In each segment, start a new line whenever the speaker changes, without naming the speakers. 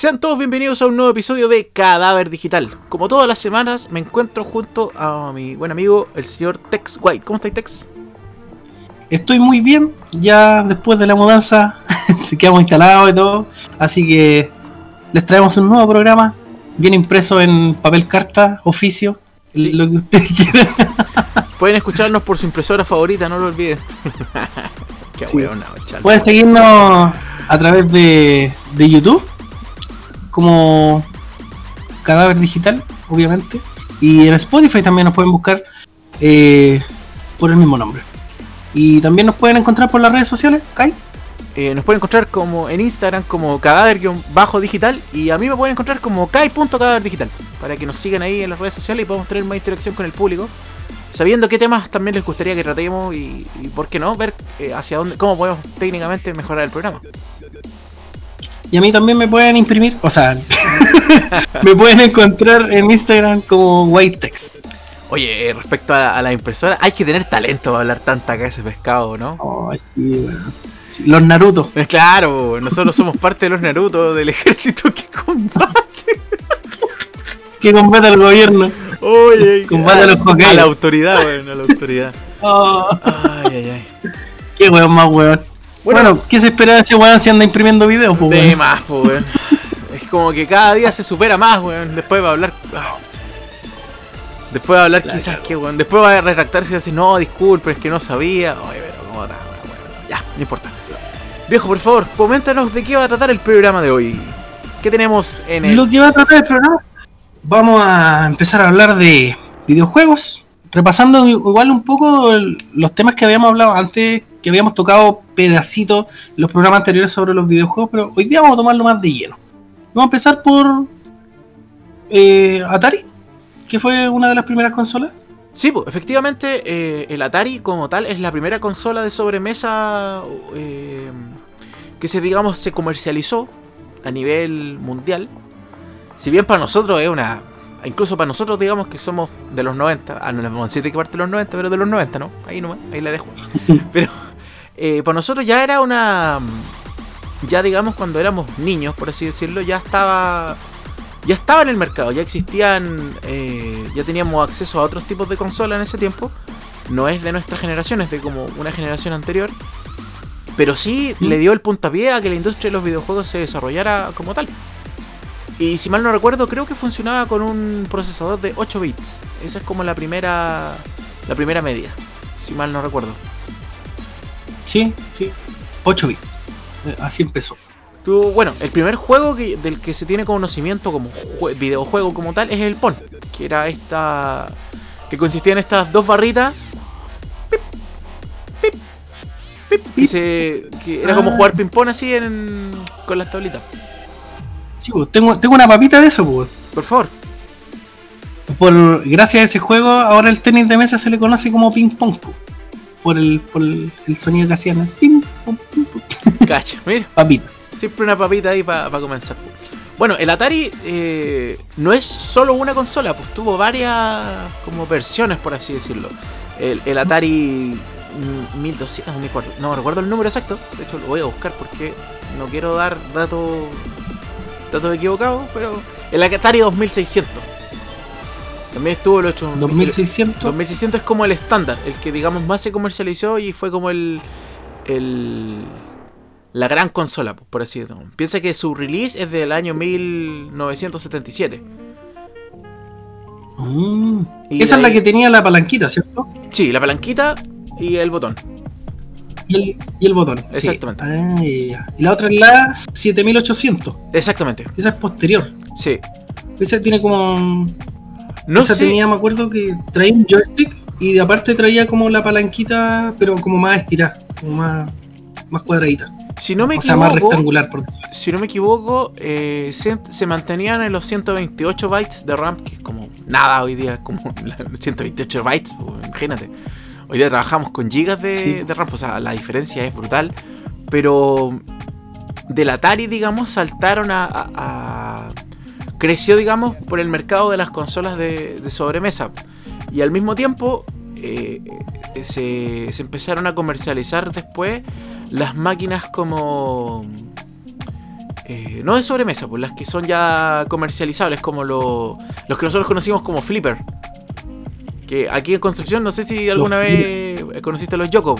Sean todos bienvenidos a un nuevo episodio de Cadáver Digital. Como todas las semanas, me encuentro junto a mi buen amigo, el señor Tex White. ¿Cómo estáis, Tex?
Estoy muy bien, ya después de la mudanza quedamos instalados y todo. Así que les traemos un nuevo programa, bien impreso en papel carta, oficio,
Sí.
lo que ustedes quieran.
Pueden escucharnos por su impresora favorita, no lo olviden. Qué
Sí.
chale.
Pueden seguirnos a través de, de YouTube, como Cadáver Digital, obviamente. Y en Spotify también nos pueden buscar eh, por el mismo nombre. Y también nos pueden encontrar por las redes sociales, Kai.
Eh, nos pueden encontrar como en Instagram como cadáver-digital y a mí me pueden encontrar como kai.cadáverdigital para que nos sigan ahí en las redes sociales y podamos tener más interacción con el público sabiendo qué temas también les gustaría que tratemos y, por qué no ver eh, hacia dónde cómo podemos técnicamente mejorar el programa
Y a mí también me pueden imprimir, o sea, me pueden encontrar en Instagram como Whitetext.
oye eh, respecto a, a la impresora hay que tener talento para hablar tanta acá ese pescado ¿no?
Oh, sí. Sí, Los Naruto.
Eh, claro nosotros somos parte de los Naruto del ejército que combate
Que combate al gobierno.
oye
Combate a los
a la autoridad bueno, a la autoridad
Oh,
ay ay ay
qué weón más weón.
Bueno.
Bueno, ¿qué se espera de ese weón si anda imprimiendo videos? pues,
De más, pues, weón. Es como que cada día se supera más, weón. Después va a hablar. ah. Después va a hablar
La
quizás que, weón. Después va a retractarse y decir, no, disculpen, es que no sabía. Oye, pero cómo está, weón, weón. Ya, no importa. Viejo, por favor, coméntanos de qué va a tratar el programa de hoy. ¿Qué tenemos en el.
Lo que va a tratar el programa, vamos a empezar a hablar de videojuegos, repasando igual un poco el- los temas que habíamos hablado antes, que habíamos tocado pedacitos en los programas anteriores sobre los videojuegos, pero hoy día vamos a tomarlo más de lleno. Vamos a empezar por eh, Atari, que fue una de las primeras consolas.
Sí, pues, efectivamente, eh, el Atari como tal es la primera consola de sobremesa eh, que se, digamos, se comercializó a nivel mundial. Si bien para nosotros es una... Incluso para nosotros, digamos que somos de los 90. Ah, no les vamos a decir de qué parte de los 90, pero de los 90, ¿no? Ahí nomás, ahí la dejo. Pero eh, para nosotros ya era una... Ya digamos cuando éramos niños, por así decirlo, ya estaba ya estaba en el mercado, ya existían, eh, ya teníamos acceso a otros tipos de consolas en ese tiempo. No es de nuestra generación, es de como una generación anterior. Pero sí
Mm.
le dio el puntapié a que la industria de los videojuegos se desarrollara como tal. Y si mal no recuerdo, creo que funcionaba con un procesador de 8 bits. Esa es como la primera la primera media, si mal no recuerdo.
Sí, sí, 8 bits. Eh, Así empezó.
Tú, bueno, el primer juego que- del que se tiene conocimiento como jue- videojuego como tal es el PON, que era esta. que consistía en estas dos barritas. pip, pip, pip, que, se, que era como
Ah.
jugar ping-pong así en, con las tablitas.
Sí, pues, tengo, tengo una papita de eso, pues.
Por favor.
Por, gracias a ese juego, ahora el tenis de mesa se le conoce como ping pong. po. Por el, por el, el sonido que hacían. Ping pong, ping pong.
Cacha, mira.
Papita.
Siempre una papita ahí para comenzar. Bueno, el Atari eh, no es solo una consola, pues tuvo varias como versiones, por así decirlo. El, el Atari mm, 1200, o 1400, no recuerdo el número exacto, de hecho lo voy a buscar porque no quiero dar datos datos equivocados, pero el Atari 2600. También estuvo el 8,
2600.
2600 es como el estándar, el que digamos más se comercializó y fue como el, el la gran consola, po- por así decirlo. Piensa que su release es del año 1977.
Mm.
Y
Esa es la que tenía la palanquita, ¿cierto?
Sí, la palanquita y el botón.
Y el, y el botón. sí.
Exactamente.
Ah. Y la otra es la 7800.
Exactamente.
Esa es posterior.
Sí.
Esa tiene como.
No
esa
sé.
tenía, me acuerdo que traía un joystick y de aparte traía como la palanquita, pero como más estirada, como más, más cuadradita.
Si no me
o sea, más
equivoco,
rectangular, por decirlo
si no me equivoco, eh, se, se mantenían en los 128 bytes de RAM, que es como nada hoy día, como la- 128 bytes, pues, imagínate. Hoy día trabajamos con gigas de,
Sí.
de RAM, o sea, la diferencia es brutal. Pero del Atari, digamos, saltaron a, a- a- creció, digamos, por el mercado de las consolas de, de sobremesa. Y al mismo tiempo eh, se, se empezaron a comercializar después las máquinas como eh, no de sobremesa, pues las que son ya comercializables, como lo- los que nosotros conocimos como Flipper. Que aquí en Concepción, no sé si alguna
Los
vez conociste los Yoko.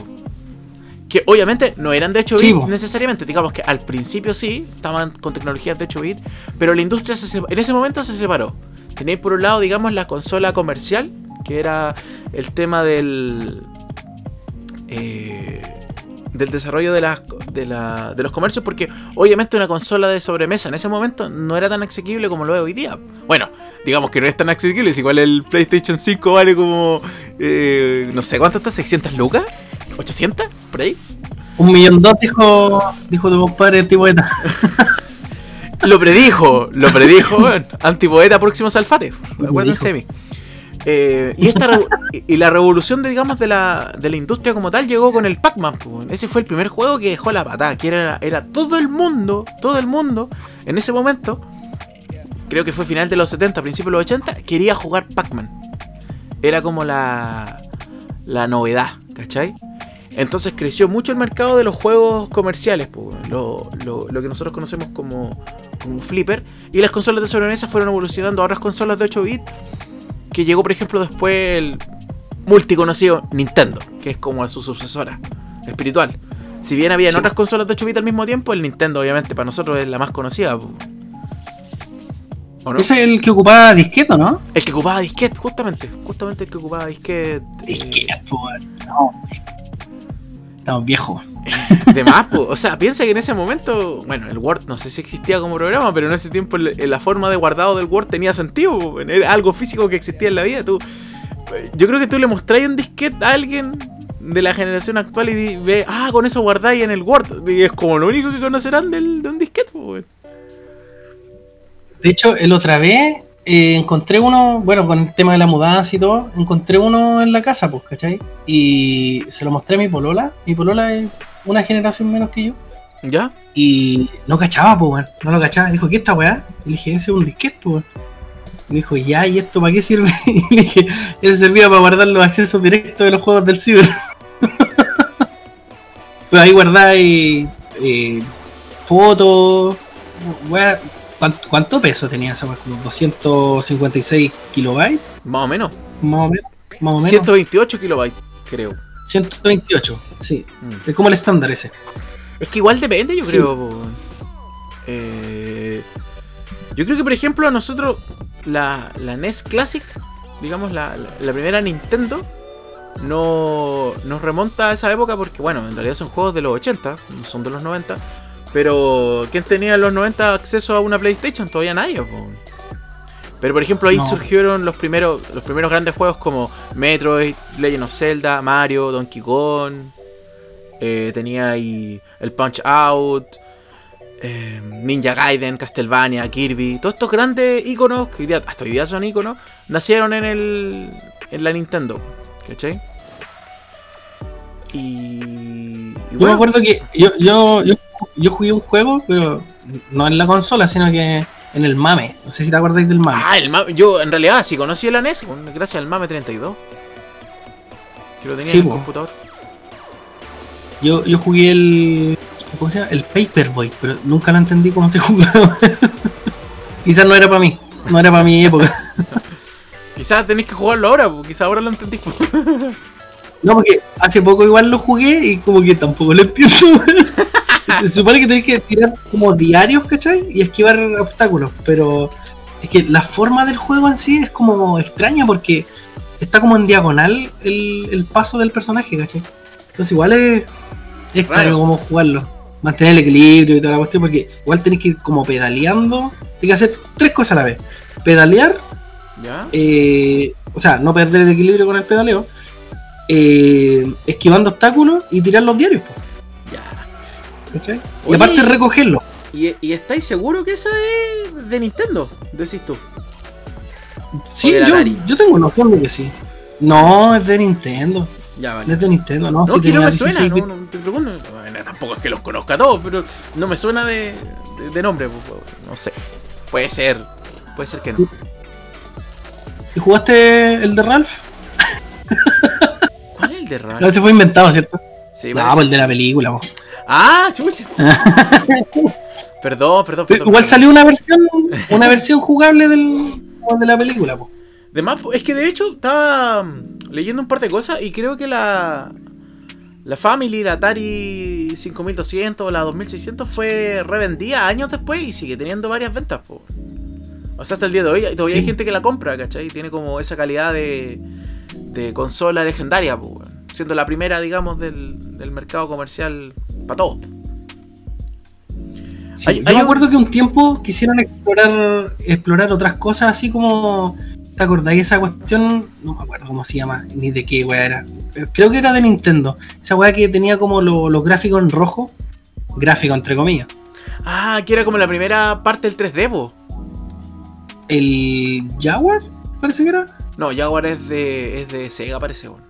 Que obviamente no eran de 8
Sí,
bits
po.
necesariamente. Digamos que al principio sí, estaban con tecnologías de 8 bits, pero la industria se en ese momento se separó. Tenéis por un lado, digamos, la consola comercial, que era el tema del. eh, del desarrollo de, las, de, la- de los comercios, porque obviamente una consola de sobremesa en ese momento no era tan asequible como lo es hoy día. Bueno, digamos que no es tan asequible, es igual el PlayStation 5 vale como. eh, no sé cuánto está, 600 lucas, 800, por ahí.
Un millón dos dijo, dijo tu compadre el tipo de
Lo predijo, lo predijo. Antipoeta próximo Salfate. Acuérdense de mí. Eh, y, esta y la revolución de, digamos, de la, de la industria como tal llegó con el Pac-Man. Ese fue el primer juego que dejó la patada. Que era, era todo el mundo, todo el mundo, en ese momento, creo que fue final de los 70, principios de los 80, quería jugar Pac-Man. Era como la, la novedad, ¿cachai? Entonces creció mucho el mercado de los juegos comerciales, lo- lo que nosotros conocemos como, como Flipper. Y las consolas de sobremesa fueron evolucionando a otras consolas de 8 bits. Que llegó, por ejemplo, después el multiconocido Nintendo, que es como su sucesora espiritual. Si bien había
Sí.
otras consolas de 8 bits al mismo tiempo, el Nintendo, obviamente, para nosotros es la más conocida. ¿O no?
Ese es el que ocupaba disqueto, ¿no?
El que ocupaba disquete, justamente. Justamente el que ocupaba disquete. eh,
Disqueto, weón. No. Estamos viejos.
de más, po. o sea, piensa que en ese momento, bueno, el Word no sé si existía como programa, pero en ese tiempo la forma de guardado del Word tenía sentido, era algo físico que existía en la vida. Tú, yo creo que tú le mostráis un disquete a alguien de la generación actual y ve, ah, con eso guardáis en el Word, y es como lo único que conocerán del, de un disquete, po.
De hecho, el otra vez eh, encontré uno, bueno, con el tema de la mudanza y todo, encontré uno en la casa, pues, ¿cachai? Y se lo mostré a mi polola. Mi polola es una generación menos que yo.
¿Ya?
Y no cachaba, pues, weón. No lo cachaba. Dijo, ¿qué esta weá? Y le dije, ese es un disquete, pues, weón. Me dijo, ya, ¿y esto para qué sirve? Y le dije, ese servía para guardar los accesos directos de los juegos del ciber. pues ahí guardáis eh, fotos, weá. ¿Cuánto, cuánto peso tenía esa? Como 256 kilobytes,
Más o menos.
más o menos. Más o menos.
128 kilobytes, creo.
128, sí.
Mm.
Es como el estándar ese.
Es que igual depende, yo
Sí.
creo. Eh, yo creo que, por ejemplo, a nosotros, la, la NES Classic, digamos, la, la- la primera Nintendo, no nos remonta a esa época porque, bueno, en realidad son juegos de los 80, no son de los 90. Pero, ¿quién tenía en los 90 acceso a una PlayStation? Todavía nadie. po. Pero, por ejemplo, ahí
No.
surgieron los primeros, los primeros grandes juegos como Metroid, Legend of Zelda, Mario, Donkey Kong. Eh, tenía ahí el Punch Out, eh, Ninja Gaiden, Castlevania, Kirby, todos estos grandes iconos que hoy día, hasta hoy día son iconos, nacieron en el en la Nintendo, ¿cachai? Y, y
Yo me acuerdo que yo, yo, yo, yo jugué un juego, pero no en la consola, sino que en el MAME. No sé si te acordáis del MAME.
ah, el mame, yo en realidad sí conocí el NES gracias al Mame 32. Que lo tenía
Sí,
en el computador.
Yo, yo jugué el. ¿Cómo se llama? El Paperboy, pero nunca lo entendí cómo se jugaba. Quizás no era para mí. No era para mi época.
Quizás tenéis que jugarlo ahora, porque quizás ahora lo entendí.
No, porque hace poco igual lo jugué y como que tampoco lo entiendo. Se supone que tenés que tirar como diarios, ¿cachai? Y esquivar obstáculos, pero es que la forma del juego en sí es como extraña porque está como en diagonal el, el paso del personaje, ¿cachai? Entonces igual es, es extraño
Raro.
como jugarlo. Mantener el equilibrio y toda la cuestión, porque igual tenés que ir como pedaleando. Tienes que hacer tres cosas a la vez. Pedalear,
¿Ya?
eh, o sea, no perder el equilibrio con el pedaleo, eh, esquivando obstáculos y tirar los diarios. po,
Ya.
¿cachai? Y aparte recogerlo.
¿Y, y estáis seguros que esa es de Nintendo? Decís tú.
Sí, yo, yo tengo noción de que sí. No, es de Nintendo.
Ya,
No
vale.
es de Nintendo, no.
No,
sí
que no me suena,
16
no, te pregunto. Bueno, tampoco es que los conozca a todos, pero no me suena de, de, de nombre. No sé. Puede ser. Puede ser que no.
¿Y jugaste el de Ralph?
¿Cuál es el de?
No, ese fue inventado, ¿cierto?
Sí,
no, pues el de la película. po.
Ah, chucha. Perdón, perdón, perdón.
Igual salió una versión, una versión jugable del, de la película, po.
De más, es que de hecho estaba mm, leyendo un par de cosas y creo que la la Family, la Atari 5200 o la 2600 fue revendida años después y sigue teniendo varias ventas. po. O sea, hasta el día de hoy todavía hay gente que la compra, ¿cachai? Y tiene como esa calidad de, de consola legendaria, po. Siendo la primera, digamos, del, del mercado comercial para todos.
Sí,
Hay-
yo
hay
me
un-
acuerdo que un tiempo quisieron explorar explorar otras cosas, así como. ¿Te acordáis esa cuestión? No me acuerdo cómo se llama, ni de qué weá era. Eh, Creo que era de Nintendo. Esa weá que tenía como lo- los gráficos en rojo. Gráfico, entre comillas.
Ah, que era como la primera parte del 3D, po.
El Jaguar, parece que era.
No, Jaguar es de, es de Sega, parece, weón.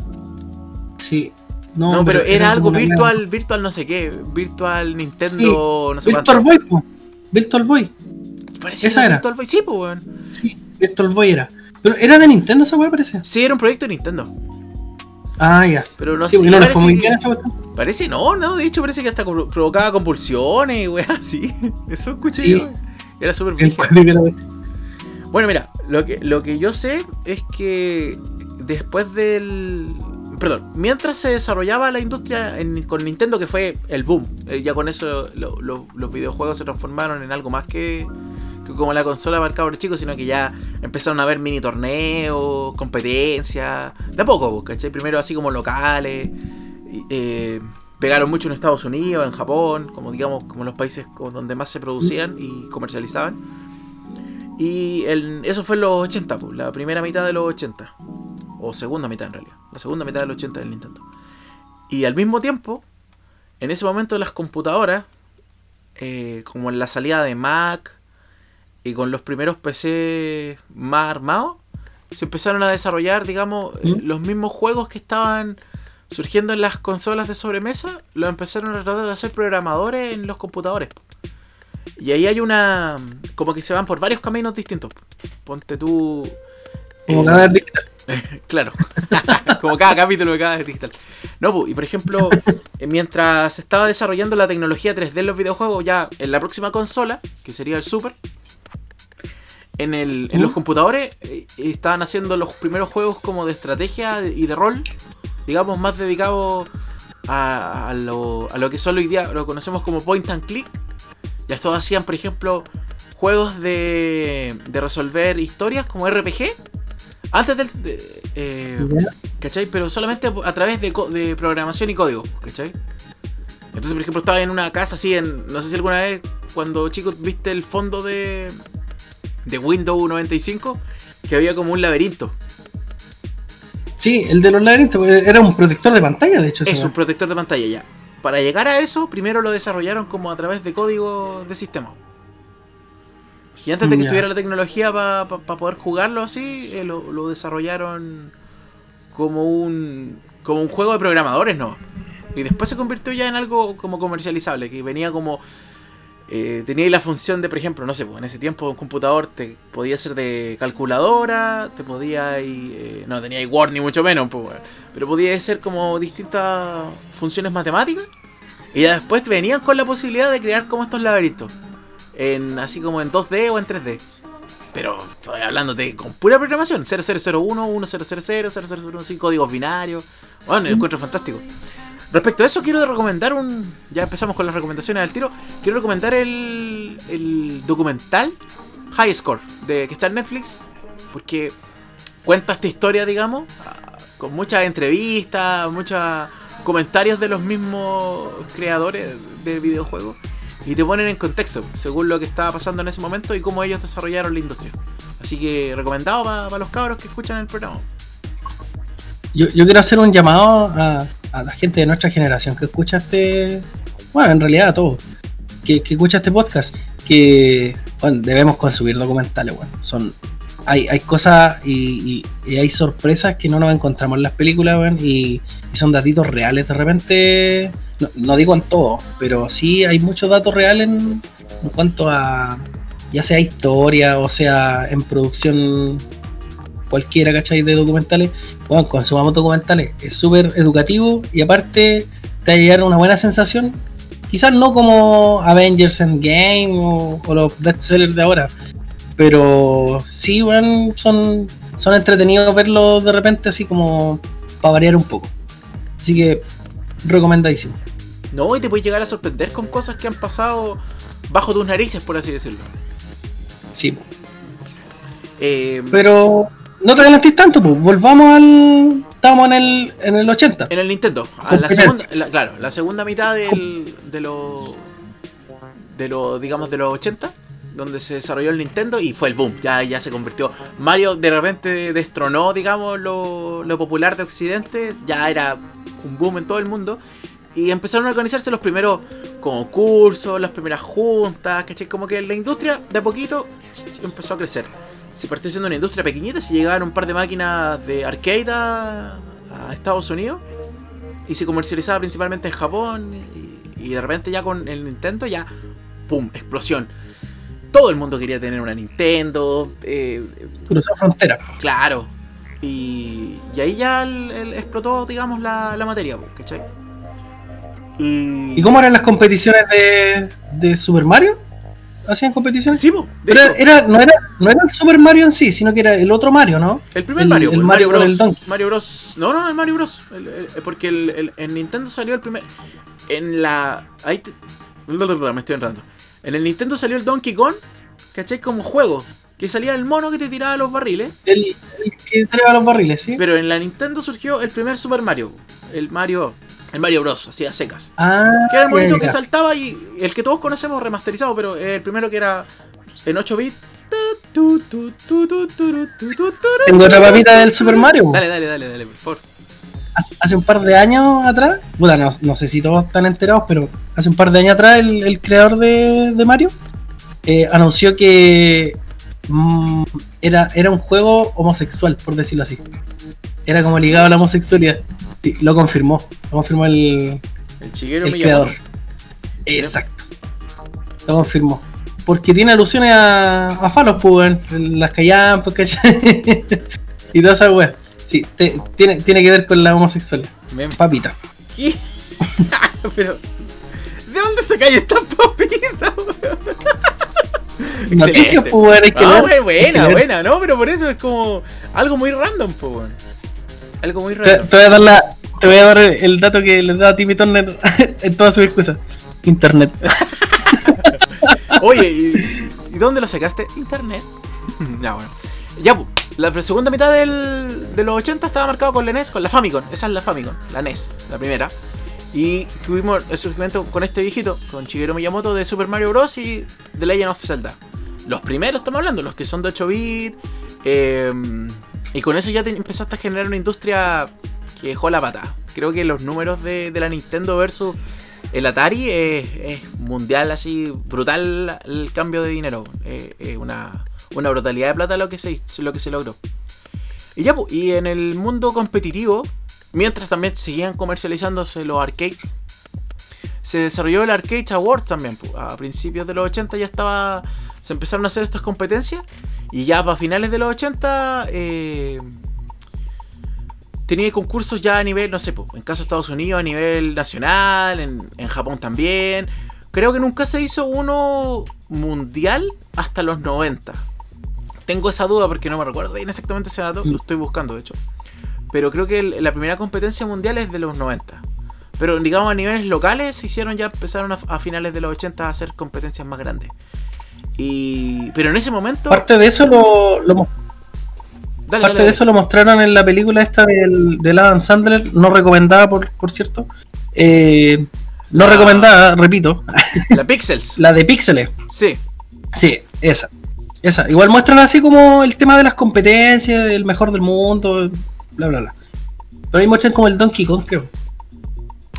Sí.
No, pero, era, algo virtual,
weá-
virtual no sé qué, virtual Nintendo, no sé
Virtual
cuánto.
Boy, po. Virtual Boy.
Parecía
esa era.
Virtual Boy, sí, pues, weón.
Sí, Virtual Boy era. Pero era de Nintendo esa weá, parece.
Sí, era un proyecto de Nintendo.
Ah, ya.
Pero no
sí,
sé.
no
parece,
fue muy
que-
bien esa cuestión.
parece, no, no, de hecho parece que hasta provocaba convulsiones, weón, sí. Eso escuché
Sí.
Era súper Bueno, mira, lo que, lo que yo sé es que después del... Perdón, mientras se desarrollaba la industria con Nintendo, que fue el boom, eh, ya con eso lo- lo- los videojuegos se transformaron en algo más que, como la consola para el cabro chico, sino que ya empezaron a haber mini torneos, competencias, de a poco, ¿cachai? Primero así como locales, eh, pegaron mucho en Estados Unidos, en Japón, como digamos, como los países donde más se producían y comercializaban. Y el- eso fue en los 80, pues, la primera mitad de los 80. O segunda mitad en realidad. La segunda mitad de los 80 del Nintendo. Y al mismo tiempo, en ese momento las computadoras, eh, como en la salida de Mac y con los primeros PC más armados, se empezaron a desarrollar, digamos,
¿Mm?
los mismos juegos que estaban surgiendo en las consolas de sobremesa, los empezaron a tratar de hacer programadores en los computadores. Y ahí hay una. como que se van por varios caminos distintos. Ponte tú.
Como
eh,
cada vez digital.
Claro. Como cada capítulo de cada vez digital. No, pu, y por ejemplo, eh, mientras se estaba desarrollando la tecnología 3D en los videojuegos, ya en la próxima consola, que sería el Super, en, el, en los computadores eh, estaban haciendo los primeros juegos como de estrategia y de rol, digamos, más dedicados a, a lo, a lo que solo hoy día lo conocemos como point and click. Ya estos hacían, por ejemplo, juegos de, de resolver historias como RPG. Antes del. de- eh. ¿Cachai? Pero solamente a través de, de programación y código, ¿cachai? Entonces, por ejemplo, estaba en una casa así, en, no sé si alguna vez, cuando chicos viste el fondo de, de Windows 95, que había como un laberinto.
Sí, el de los laberintos era un protector de pantalla, de hecho.
Es un protector de pantalla ya. Para llegar a eso, primero lo desarrollaron como a través de código de sistema. Y antes de que
Ya.
estuviera la tecnología para poder jugarlo así, eh, lo, lo desarrollaron como un como un juego de programadores, ¿no? Y después se convirtió ya en algo como comercializable, que venía como... Eh, tenía la función de, por ejemplo, no sé, pues en ese tiempo un computador te podía ser de calculadora, te podía... y, eh, no tenía Word ni mucho menos, pues, pero podía ser como distintas funciones matemáticas. Y ya después venían con la posibilidad de crear como estos laberintos. En, así como en 2D o en 3D. Pero estoy hablándote con pura programación. 0001, 1000, 0001, así, códigos binarios. Bueno, lo encuentro fantástico. Respecto a eso, quiero recomendar un. Ya empezamos con las recomendaciones al tiro. Quiero recomendar el, el documental High Score, de, que está en Netflix. Porque cuenta esta historia, digamos, con muchas entrevistas, muchos comentarios de los mismos creadores de videojuegos. Y te ponen en contexto, según lo que estaba pasando en ese momento y cómo ellos desarrollaron la industria. Así que recomendado para los cabros que escuchan el programa.
Yo, yo quiero hacer un llamado a, la gente de nuestra generación que escucha este. Bueno, en realidad a todos. Que, que escucha este podcast. Que bueno, debemos consumir documentales, bueno. Son. Hay, hay cosas y, hay sorpresas que no nos encontramos en las películas, weón, y, y son datitos reales. De repente, no, digo en todo, pero sí hay muchos datos reales en, en cuanto a ya sea historia o sea en producción cualquiera, ¿cachai? De documentales bueno, consumamos documentales, es súper educativo y aparte te va a una buena sensación Quizás no como Avengers Endgame o, o los bestsellers de ahora. Pero sí, bueno, son, son entretenidos verlos de repente así como para variar un poco. Así que recomendadísimo.
No, y te puedes llegar a sorprender con cosas que han pasado bajo tus narices, por así decirlo.
Sí,
Eh,
pero no te adelantes tanto, pues. Volvamos al. Estamos en el, en el 80.
en el Nintendo, a la segunda, la- claro, la segunda mitad del, de los de los digamos de los 80 donde se desarrolló el Nintendo y fue el boom, ya, ya se convirtió. Mario de repente destronó, digamos, lo, lo popular de Occidente, ya era un boom en todo el mundo. Y empezaron a organizarse los primeros concursos, las primeras juntas, ¿cachai? Como que la industria de a poquito empezó a crecer. Se partió siendo una industria pequeñita, se llegaban un par de máquinas de arcade a, a Estados Unidos y se comercializaba principalmente en Japón y, y de repente ya con el Nintendo ya ¡pum! explosión. Todo el mundo quería tener una Nintendo, eh,
Cruzó frontera.
claro. Y, y ahí ya el- el- explotó, digamos, la, la materia, ¿cachai? Y,
¿Y cómo eran las competiciones de, de Super Mario? ¿Hacían competiciones?
Sí,
Pero era, no, era, no era el Super Mario en sí, sino que era el otro Mario, ¿no?
el primer
el-
Mario,
el Mario
Mario,
con el
Bros. Mario Bros. No, no, el Mario Bros. El- el- porque el, el- en Nintendo salió el primer. En la. Ahí te- me estoy entrando. En el Nintendo salió el Donkey Kong, ¿cachai? Como juego. Que salía el mono que te tiraba los barriles.
El, el que traía los barriles, ¿sí?
Pero en la Nintendo surgió el primer Super Mario. El Mario. El Mario Bros, así a secas.
Ah,
que era el
bonito
que saltaba y el que todos conocemos remasterizado, pero el primero que era en 8 bits.
Tengo otra papita del Super Mario.
Dale, dale, dale, dale, por favor.
Hace, un par de años atrás, bueno, no, no, sé si todos están enterados, pero hace un par de años atrás el, creador de, de Mario eh, anunció que mm, era, era un juego homosexual, por decirlo así. Era como ligado a la homosexualidad. Sí, lo confirmó, lo confirmó el,
El Shigeru
el creador. Exacto. Lo confirmó. Porque tiene alusiones a, a falos, pues, las callampas, ¿cachai? y toda esa weá. Sí, te- tiene, tiene que ver con la homosexualidad. Papita.
¿qué? Pero. ¿De dónde sacáis estas papitas, weón?
Noticias, pues, weón,
No,
que
buena,
leer.
buena, no, pero por eso es como algo muy random, pues. Algo muy
Te,
random.
te voy a dar la, te voy a dar el dato que les da a Timmy Turner en todas sus excusas. Internet.
Oye, ¿y, y dónde lo sacaste? Internet. ya, bueno. Ya, la segunda mitad del, de los 80 estaba marcado con la NES, con la Famicom. Esa es la Famicom, la NES, la primera. Y tuvimos el surgimiento con este viejito, con Shigeru Miyamoto de Super Mario Bros. y The Legend of Zelda. Los primeros estamos hablando, los que son de 8 bits. eh, y con eso ya te empezaste a generar una industria que dejó la pata. Creo que los números de, de la Nintendo versus el Atari es, es mundial, así, brutal el cambio de dinero. Eh, Es una, una brutalidad de plata lo que se, lo que se logró. Y ya, pu, y en el mundo competitivo, mientras también seguían comercializándose los arcades, se desarrolló el Arcade Awards también. pu. A principios de los 80 ya estaba. Se empezaron a hacer estas competencias. Y ya para finales de los 80. eh, tenía concursos ya a nivel, no sé, en caso de Estados Unidos, a nivel nacional, en, Japón también. Creo que nunca se hizo uno mundial hasta los 90. Tengo esa duda porque no me recuerdo bien exactamente ese dato, lo estoy buscando de hecho. Pero creo que la primera competencia mundial es de los 90. Pero digamos a niveles locales se hicieron ya, empezaron a, a finales de los 80 a hacer competencias más grandes. Y, pero en ese momento...
Parte de eso lo, lo mo-
Dale,
parte
dale,
de eso lo mostraron en la película esta del, del Adam Sandler, no recomendada por, por cierto. Eh, no recomendada, repito.
La Pixels.
la de Píxeles.
Sí.
Sí, esa. Esa. Igual muestran así como el tema de las competencias, el mejor del mundo, bla bla bla. Pero ahí muestran como el Donkey Kong, creo.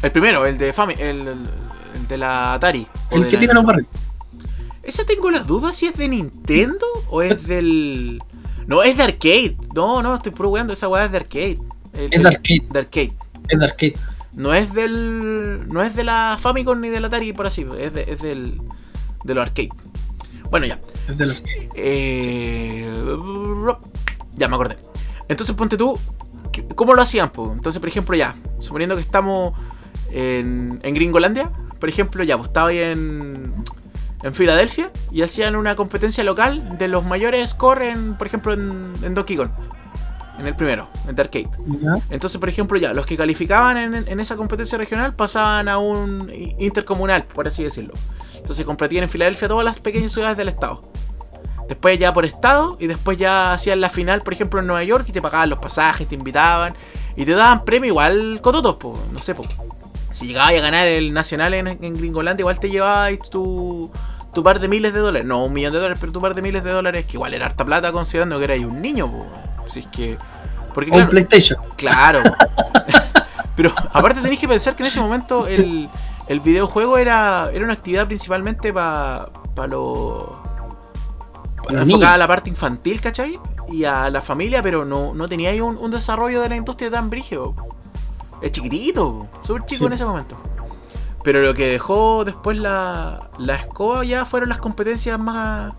El primero, el de Fami, el, el- de la Atari.
El que tiene los barriles.
Esa tengo las dudas si es de Nintendo o es del. No, es de arcade. No, no, estoy puro weando. Esa weá es de arcade. El-
Es de arcade.
de arcade.
Es de arcade.
No es del. No es de la Famicom ni del Atari por así. Es, de- es del. De los arcade. Bueno, ya.
Es del arcade.
Eh, ya me acordé. Entonces ponte tú. ¿qué- ¿Cómo lo hacían? po? Entonces, por ejemplo, ya. Suponiendo que estamos en, en Gringolandia. por ejemplo, ya, pues estaba ahí en, en Filadelfia y hacían una competencia local de los mayores scores, en, por ejemplo, en, en Donkey Kong. En el primero, en The Arcade. Entonces, por ejemplo, ya, los que calificaban en, en esa competencia regional pasaban a un intercomunal, por así decirlo. Entonces competían en Filadelfia todas las pequeñas ciudades del estado. Después ya por estado y después ya hacían la final, por ejemplo, en Nueva York y te pagaban los pasajes, te invitaban y te daban premio igual cototos, po, no sé, po. Si llegabas a ganar el nacional en, en Gringolandia, igual te llevabas tu, tu par de miles de dólares. No un millón de dólares, pero tu par de miles de dólares, que igual era harta plata considerando que eras un niño, po. Si es que... Porque,
O un
claro,
PlayStation.
Claro. Pero aparte tenéis que pensar que en ese momento el, el videojuego era, era una actividad principalmente para pa los... Enfocada a la parte infantil, ¿cachai? Y a la familia, pero no, no tenía ahí un, un desarrollo de la industria tan brígido. Es chiquitito, súper chico
Sí.
en ese momento. Pero lo que dejó después la, la escoba ya fueron las competencias más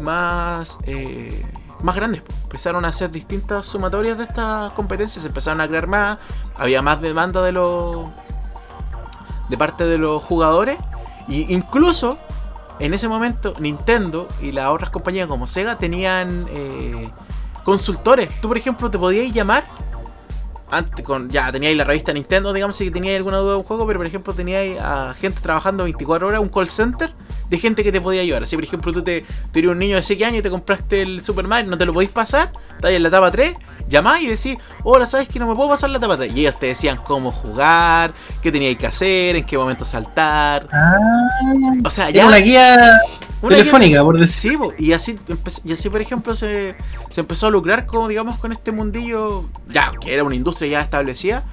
más eh, más grandes. Empezaron a hacer distintas sumatorias de estas competencias, se empezaron a crear más, había más demanda de los de parte de los jugadores y incluso en ese momento Nintendo y las otras compañías como Sega tenían eh, consultores. Tú por ejemplo te podías llamar antes con ya teníais la revista Nintendo, digamos si teníais alguna duda de un juego, pero por ejemplo teníais a gente trabajando 24 horas, un call center de gente que te podía ayudar. Así por ejemplo tú te, tú eres un niño de 6 años y te compraste el Super Mario, no te lo podéis pasar, estás en la etapa 3, llamás y decís, hola, sabes que no me puedo pasar la etapa 3. Y ellos te decían cómo jugar, qué teníais que hacer, en qué momento saltar.
Ah,
O sea, ya
una guía
una
telefónica, por decir.
Sí, y así, y así por ejemplo se, se empezó a lucrar como digamos con este mundillo, ya, que era una industria ya establecida.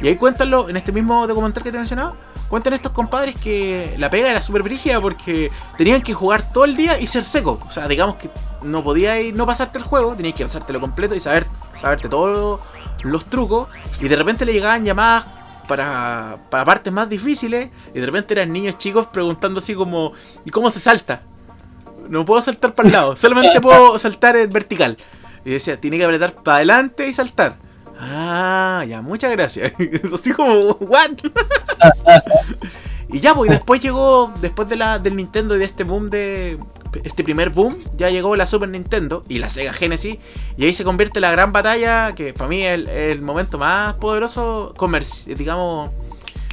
Y ahí cuéntanlo, en este mismo documental que te mencionaba, cuentan estos compadres que la pega era súper brígida porque tenían que jugar todo el día y ser seco. O sea, digamos que no podías no pasarte el juego, tenías que pasártelo completo y saber, saberte todos los trucos. Y de repente le llegaban llamadas para, para partes más difíciles y de repente eran niños chicos preguntando así como, ¿y cómo se salta? No puedo saltar para el lado, solamente puedo saltar en vertical. Y decía, tiene que apretar para adelante y saltar. Ah, ya, muchas gracias. Así como, ¿what? y ya, pues, y después llegó, después de la, del Nintendo y de este boom de. Este primer boom, ya llegó la Super Nintendo y la Sega Genesis. Y ahí se convierte la gran batalla, que para mí es el, momento más poderoso, digamos,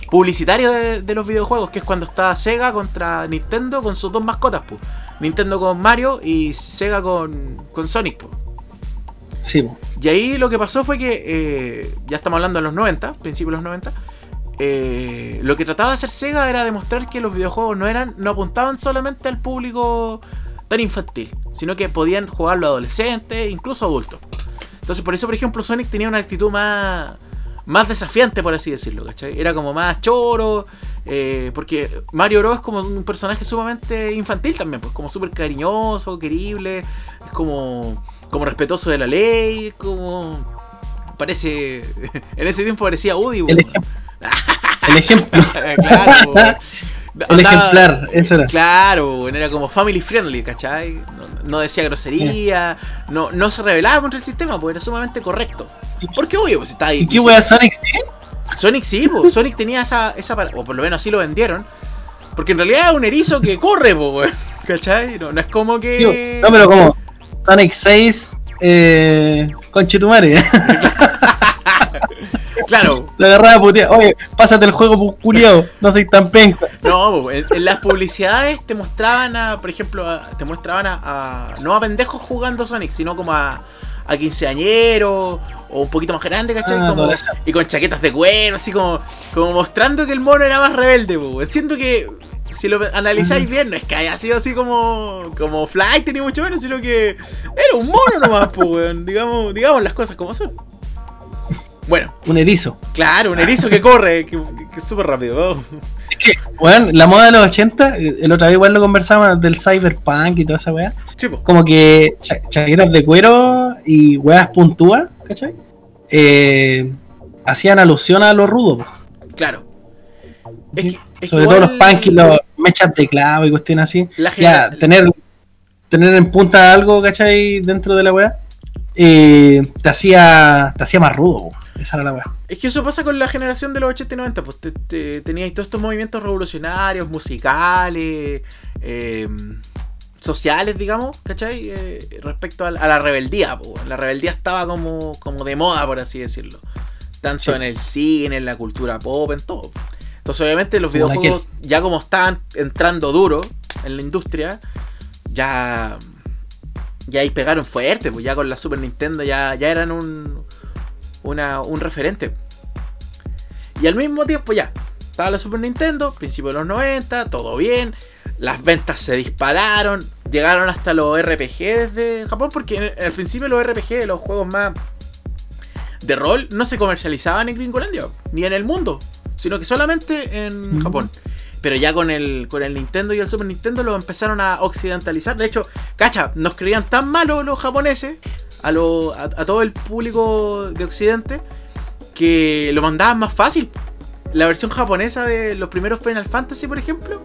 publicitario de, de los videojuegos, que es cuando está Sega contra Nintendo con sus dos mascotas, pues. Nintendo con Mario y Sega con, con Sonic, pues. Y ahí lo que pasó fue que, eh, ya estamos hablando de los 90, principios de los 90, eh, lo que trataba de hacer Sega era demostrar que los videojuegos no eran no apuntaban solamente al público tan infantil, sino que podían jugarlo adolescentes, incluso adultos. Entonces por eso, por ejemplo, Sonic tenía una actitud más, más desafiante, por así decirlo, ¿cachai? Era como más choro, eh, porque Mario Bros es como un personaje sumamente infantil también, pues como súper cariñoso, querible, es como, como respetuoso de la ley, como... Parece... En ese tiempo parecía Woody,
El, el ejemplo,
claro,
el ejemplar, eso era.
Claro, era como family friendly, ¿cachai? No, no decía grosería, no, no se rebelaba contra el sistema, pues era sumamente correcto. Porque obvio, pues está ahí.
¿Y qué wea Sonic sí?
Sonic sí, pues, Sonic tenía esa, esa o por lo menos así lo vendieron. Porque en realidad es un erizo que corre, pues, weón, ¿cachai? No, no es como que.
Sí. No, pero como Sonic 6, eh, conchetumare.
Claro,
La agarraba a putear. Oye, pásate el juego, pues, culiao. No soy tan penca.
No, po, en, en las publicidades te mostraban a, por ejemplo, a- te mostraban a, a- no a pendejos jugando Sonic, sino como a, a quinceañeros o un poquito más grande, ¿cachai?
Ah,
Como- y con chaquetas de cuero, así como, como mostrando que el mono era más rebelde, po. Siento que si lo analizáis bien, no es que haya sido así como, como flight ni mucho menos, sino que era un mono nomás, po, weón. Digamos, digamos las cosas como son. Bueno,
Un erizo.
claro, un erizo que corre, que, que es súper rápido. ¿no?
Es que, weón, la moda de los 80, eh, el otra vez igual lo conversábamos del cyberpunk y toda esa weá.
Chipo.
Como que cha- chaquetas de cuero y weas puntúas, ¿cachai? Eh, hacían alusión a lo rudo. po.
Claro. Es que- es
Sobre todo los
igual
punk y los mechas de clavo y cuestiones así.
La
Ya, tener, tener en punta algo, ¿cachai? Dentro de la weá. eh, te hacía te hacía más rudo. Esa era la weá.
Es que eso pasa con la generación de los 80 y 90, pues te, te- teníais todos estos movimientos revolucionarios, musicales, eh, sociales, digamos, ¿cachai? Eh, respecto a, la- a la rebeldía, la rebeldía estaba como, como de moda, por así decirlo. Tanto
Sí.
en el cine, en la cultura pop, en todo. Entonces, obviamente, los videojuegos, ya como estaban entrando duro en la industria, ya. Ya ahí pegaron fuerte, pues ya con la Super Nintendo ya, ya eran un, una, un referente. Y al mismo tiempo ya, estaba la Super Nintendo, principio de los 90, todo bien, las ventas se dispararon, llegaron hasta los RPG desde Japón, porque en- al principio los RPG, los juegos más de rol, no se comercializaban en Gringolandia, ni en el mundo, sino que solamente en. Japón. Pero ya con el, con el Nintendo y el Super Nintendo lo empezaron a occidentalizar. De hecho, cacha, nos creían tan malos los japoneses, a, lo- a, a todo el público de Occidente, que lo mandaban más fácil. La versión japonesa de los primeros Final Fantasy, por ejemplo,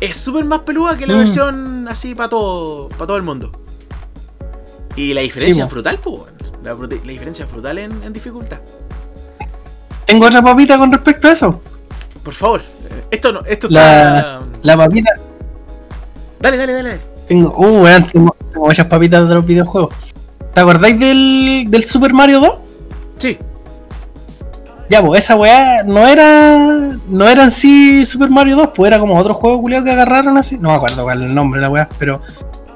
es súper más peluda que la
Mm.
versión así para todo, para todo el mundo. Y la diferencia
mo.
es brutal, pues. La, diferencia es brutal en, en dificultad.
Tengo otra papita con respecto a eso.
Por favor, eh, esto no, esto
La-
está.
La papita.
Dale, dale, dale. dale.
Tengo, uh, weón, tengo, tengo muchas papitas de los videojuegos. ¿Te acordáis del, del Super Mario 2?
Sí,
Ya, pues esa weá no era. No era en sí Super Mario 2, pues era como otro juego culiado que agarraron así. No me acuerdo cuál es el nombre de la weá, pero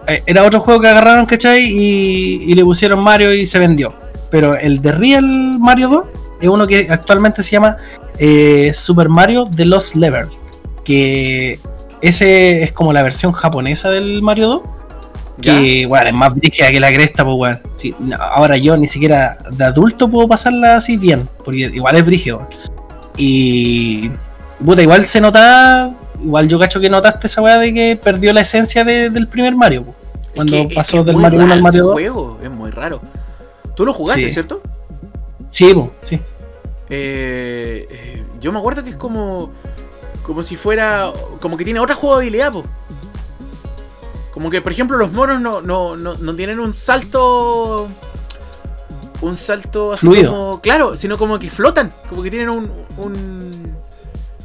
eh, era otro juego que agarraron, ¿cachai? Y, y le pusieron Mario y se vendió. Pero el de Real Mario 2 es uno que actualmente se llama eh, Super Mario The Lost Level. Que ese es como la versión japonesa del Mario 2. Que, bueno, es más brígida que la cresta, pues, weón. Sí, no, ahora yo ni siquiera de adulto puedo pasarla así bien, porque igual es brígido. Y. Puta, igual se nota. Igual yo cacho que notaste esa weá de que perdió la esencia de- del primer Mario, pues,
Es
Cuando
es
pasó
que
del Mario 1 al Mario
ese
2.
juego, es muy raro. Tú lo jugaste,
Sí.
¿cierto?
Sí, pues, sí.
Eh, eh, yo me acuerdo que es como. Como si fuera. Como que tiene otra jugabilidad, po. Como que, por ejemplo, los monos no, no, no, no tienen un salto. Un salto así
Fluido.
como. Claro, sino como que flotan. Como que tienen un. un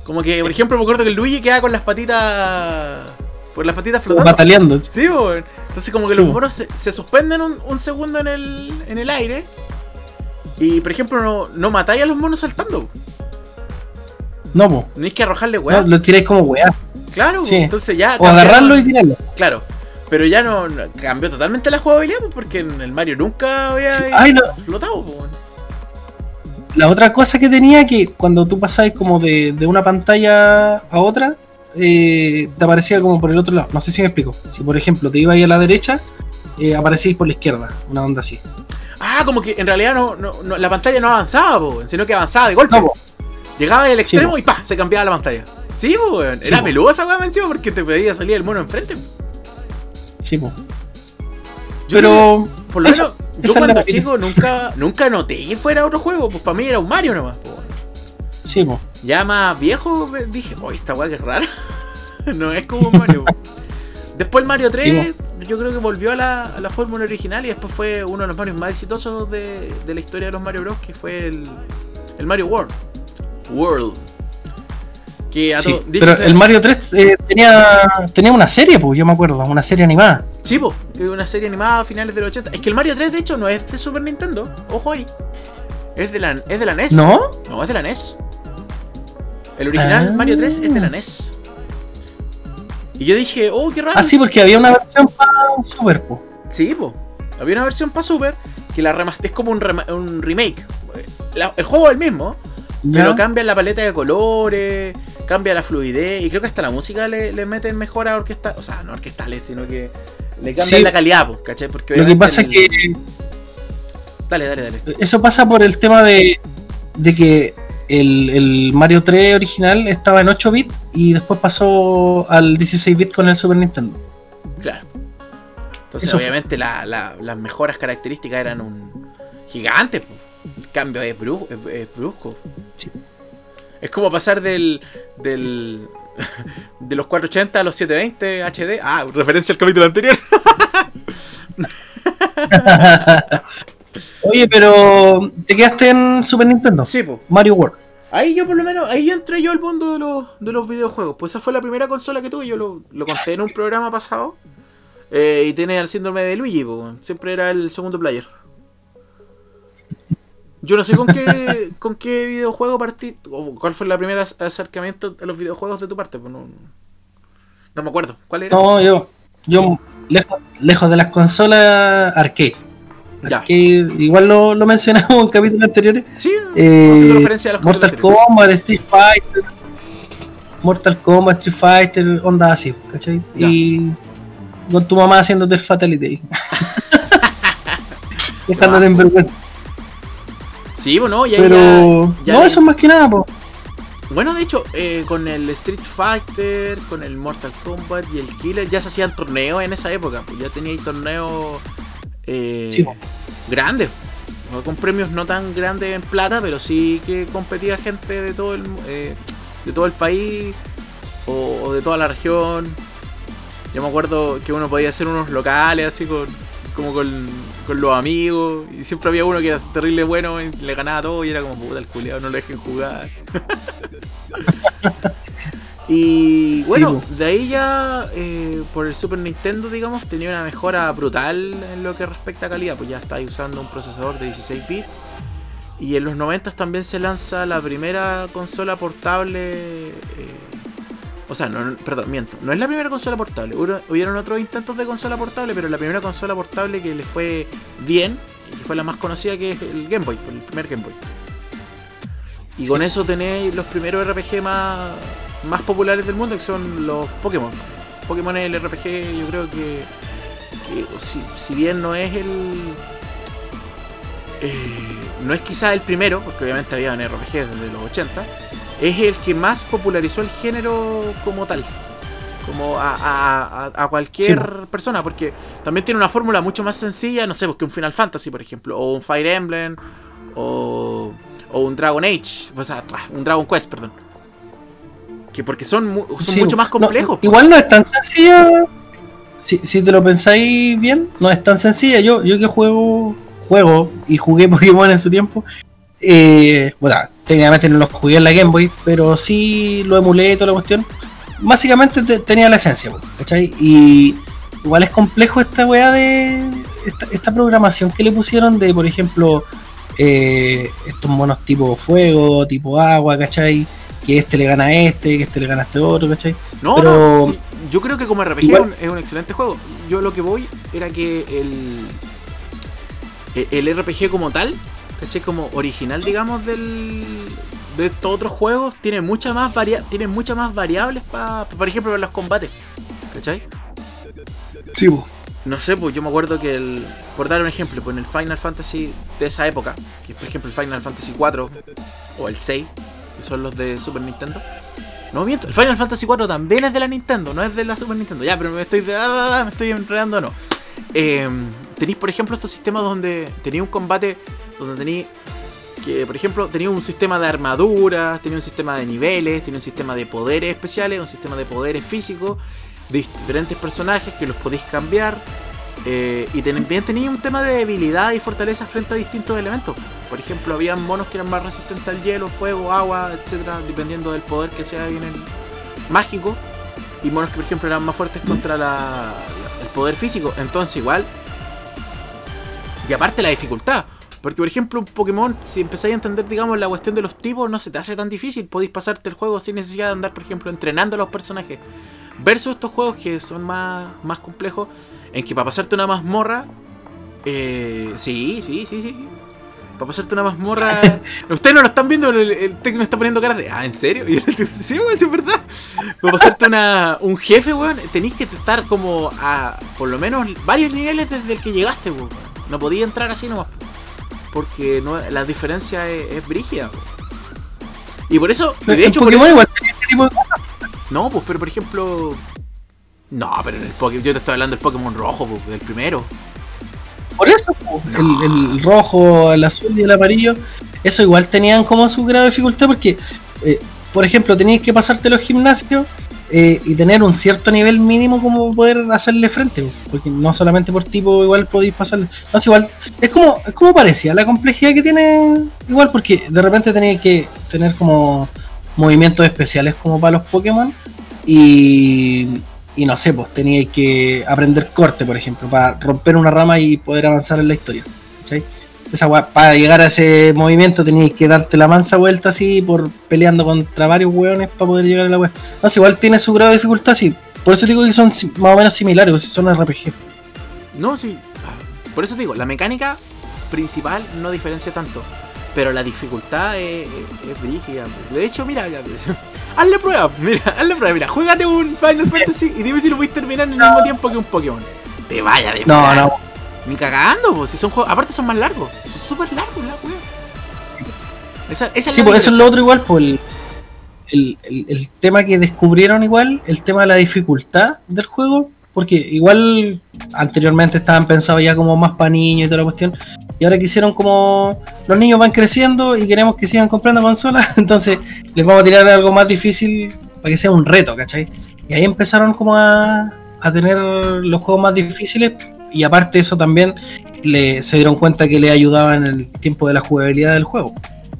como que, por ejemplo, me acuerdo que el Luigi queda con las patitas. Por las patitas flotando.
Bataleando.
Sí. Entonces como que
Sí,
los monos se, se suspenden un, un segundo en el, en el aire. Y por ejemplo, no, no matáis a los monos saltando.
No, pues.
Tenéis que arrojarle weá.
No, lo tiráis como weá.
claro,
sí.
entonces ya.
O
cambiaron-
agarrarlo y tirarlo.
Claro. Pero ya no, no- cambió totalmente la jugabilidad, pues, porque en el Mario nunca había
Sí. Ay, no.
weón.
La otra cosa que tenía que cuando tú pasabas como de, de una pantalla a otra, eh, te aparecía como por el otro lado. No sé si me explico. Si por ejemplo te ibas ahí a la derecha, eh, aparecías por la izquierda. Una onda así.
Ah, como que en realidad no, no- no- la pantalla no avanzaba, po, weón, sino que avanzaba de golpe.
No, po.
Llegaba al extremo
po.
y pa, se cambiaba la pantalla. Sí, weón.
Sí,
Era
po.
peluda esa weá encima porque te pedía salir el mono enfrente.
Sí, pues.
Yo
Pero.
por lo menos, yo cuando chico nunca, nunca noté que fuera otro juego. Pues para mí era un Mario nomás, po, weón.
Sí, pues.
Ya más viejo dije, oh, esta weá que es rara. no es como un Mario. po. Después el Mario 3,
Sí,
yo creo que volvió a la, a la fórmula original y después fue uno de los Marios más exitosos de, de la historia de los Mario Bros. que fue el, el Mario World. World. Que a
Sí, pero
sea-
el Mario 3 eh, tenía, tenía una serie, pues, yo me acuerdo, una serie animada.
Sí, po, que es una serie animada a finales del 80. Es que el Mario 3, de hecho, no es de Super Nintendo. Ojo ahí. Es de la, es de la NES.
¿No?
No, es de la NES. El original
Ah.
Mario 3 es de la NES. Y yo dije, oh, qué raro.
Ah, sí, porque había una versión para Super, pues.
Sí, po. Había una versión para Super que la remas- es como un, rema- un remake. La- el juego es el mismo, pero cambian la paleta de colores, cambia la fluidez y creo que hasta la música le, le meten mejor a orquesta, o sea, no orquestales, sino que le cambian
Sí.
la calidad, po, ¿cachai? Porque
Lo que pasa es que
Dale, dale, dale.
eso pasa por el tema de, de que el, el Mario 3 original estaba en 8 bits y después pasó al 16 bits con el Super Nintendo.
Claro. Entonces,
Eso
obviamente, la- la- las mejoras características eran un gigante. El cambio es, bru- es- es brusco.
Sí.
Es como pasar del. del de los 480 a los 720 HD. Ah, referencia al capítulo anterior.
Oye, pero ¿te quedaste en Super Nintendo?
Sí, pues.
Mario World.
Ahí yo por lo menos, ahí entré yo al mundo de los, de los videojuegos. Pues esa fue la primera consola que tuve, yo lo, lo conté en un programa pasado. Eh, y tiene el síndrome de Luigi, po, siempre era el segundo player. Yo no sé con qué, con qué videojuego partí, o cuál fue el primer acercamiento a los videojuegos de tu parte, pues no, no me acuerdo. ¿Cuál era?
No, yo, yo lejos, lejos de las consolas arcade.
Ya.
Arcade, igual lo, lo mencionamos en capítulos anteriores.
Sí,
Eh,
referencia a los
Mortal Kombat, Street Fighter, Mortal Kombat, Street Fighter, onda así, ¿cachai?
Ya.
Y con tu mamá haciéndote Fatality. Dejándote en vergüenza.
Sí, bueno, y ahí
Pero.
ya- ya
no, eso es más que nada, po.
Bueno, de hecho, eh, con el Street Fighter, con el Mortal Kombat y el Killer ya se hacían torneos en esa época. Pues ya teníais torneos eh,
Sí.
Grandes. Con premios no tan grandes en plata, pero sí que competía gente de todo el, eh, de todo el país o, o de toda la región. Yo me acuerdo que uno podía hacer unos locales así con como con, con los amigos y siempre había uno que era terrible bueno y le ganaba todo y era como puta el culiado no lo dejen jugar y bueno de ahí ya eh, por el Super Nintendo digamos tenía una mejora brutal en lo que respecta a calidad pues ya estáis usando un procesador de 16 bits y en los 90 también se lanza la primera consola portable eh, o sea, no, perdón, miento. No es la primera consola portable. Hubieron otros intentos de consola portable, pero la primera consola portable que le fue bien, y que fue la más conocida, que es el Game Boy, el primer Game Boy. Y
Sí.
con eso tenéis los primeros RPG más, más populares del mundo, que son los Pokémon. Pokémon es el RPG, yo creo que, que si, si bien no es el... eh, no es quizás el primero, porque obviamente había un RPG desde los 80, es el que más popularizó el género como tal. Como a, a- a- cualquier
Sí,
persona, porque también tiene una fórmula mucho más sencilla, no sé, pues que un Final Fantasy, por ejemplo, o un Fire Emblem, o, o un Dragon Age, o sea, un Dragon Quest, perdón. Que porque son, mu- son
Sí,
mucho más complejos. pues.
igual no es tan sencilla. Si, si te lo pensáis bien, no es tan sencilla. Yo, yo que juego, juego y jugué Pokémon en su tiempo. Eh, bueno, técnicamente no lo jugué en la Game Boy, pero sí lo emulé y toda la cuestión. Básicamente te- tenía la esencia, po, ¿cachai? Y igual es complejo esta weá de. Esta, esta programación que le pusieron de, por ejemplo, eh, estos monos tipo fuego, tipo agua, ¿cachai? Que este le gana a este, que este le gana a este otro, ¿cachai?
No,
Pero-
no, sí, yo creo que como RPG
Igual-
es, un, excelente juego. Yo lo que voy era que el, el RPG como tal, ¿cachai? Como original, digamos, del, de estos otros juegos, tiene muchas más, varia tiene muchas más variables, para por ejemplo, para los combates, ¿cachai?
Sí, po.
No sé, pues yo me acuerdo que el. Por dar un ejemplo, pues en el Final Fantasy de esa época, que es por ejemplo el Final Fantasy 4 o el 6, que son los de Super Nintendo. No miento, el Final Fantasy 4 también es de la Nintendo, no es de la Super Nintendo. Ya, pero me estoy, ah, me estoy enredando, no. Eh, tenéis, por ejemplo, estos sistemas donde tenéis un combate donde tenéis que, por ejemplo, tenía un sistema de armaduras, tenía un sistema de niveles, tenía un sistema de poderes especiales, un sistema de poderes físicos, de diferentes personajes que los podéis cambiar. Eh, y también tenía un tema de debilidad y fortaleza frente a distintos elementos. Por ejemplo, había monos que eran más resistentes al hielo, fuego, agua, etcétera, dependiendo del poder que sea en el mágico. Y monos que, por ejemplo, eran más fuertes contra la- el poder físico. Entonces, igual. Y aparte, la dificultad. Porque, por ejemplo, un Pokémon, si empezáis a entender, digamos, la cuestión de los tipos, no se te hace tan difícil. Podéis pasarte el juego sin necesidad de andar, por ejemplo, entrenando a los personajes. Versus estos juegos que son más, más complejos, en que para pasarte una mazmorra. Eh, sí, sí, sí, sí. Para pasarte una mazmorra. Ustedes no lo están viendo, el, el texto me está poniendo caras de. Ah, ¿en serio? Y yo le digo, sí, weón, sí, es verdad. Para pasarte una, un jefe, weón, tenéis que estar como a por lo menos varios niveles desde el que llegaste, weón. No podía entrar así nomás. Porque no, la diferencia es, es brígida, weón. Y por eso, y de hecho, por eso-
igual tenía ese tipo de cosas.
no, pues, pero por ejemplo. No, pero en el Pokémon. Yo te estoy hablando del Pokémon rojo, pues, del primero.
Por eso, el, rojo, el azul y el amarillo, eso igual tenían como su grado de dificultad porque, eh, por ejemplo, tenías que pasarte los gimnasios eh, y tener un cierto nivel mínimo como poder hacerle frente, porque no solamente por tipo igual podéis pasarle. No, es igual, es como, es como parecía la complejidad que tiene igual, porque de repente tenéis que tener como movimientos especiales como para los Pokémon y, y no sé, pues teníais que aprender corte, por ejemplo, para romper una rama y poder avanzar en la historia. ¿cachai? Esa para llegar a ese movimiento tenías que darte la mansa vuelta así por peleando contra varios weones para poder llegar a la weá. No, si igual tiene su grado de dificultad, sí. Por eso digo que son más o menos similares, pues, son RPG.
No, sí. Por eso digo, la mecánica principal no diferencia tanto. Pero la dificultad es, es, es brígida. De hecho, mira, ya- hazle prueba. Mira, hazle prueba. Mira, juégate un Final Fantasy y dime si lo puedes terminar en el mismo tiempo que un Pokémon. Te vaya de
No, no.
Ni cagando, pues. Si son juegos. Aparte son más largos. Son súper largos la wea. Esa, esa es
Sí, pues eso es lo otro igual, pues el, el, el- el tema que descubrieron igual, el tema de la dificultad del juego, porque igual anteriormente estaban pensados ya como más para niños y toda la cuestión, y ahora quisieron como los niños van creciendo y queremos que sigan comprando consolas, entonces les vamos a tirar algo más difícil para que sea un reto, ¿cachai? Y ahí empezaron como a, a tener los juegos más difíciles y aparte eso también le, se dieron cuenta que le ayudaba en el tiempo de la jugabilidad del juego.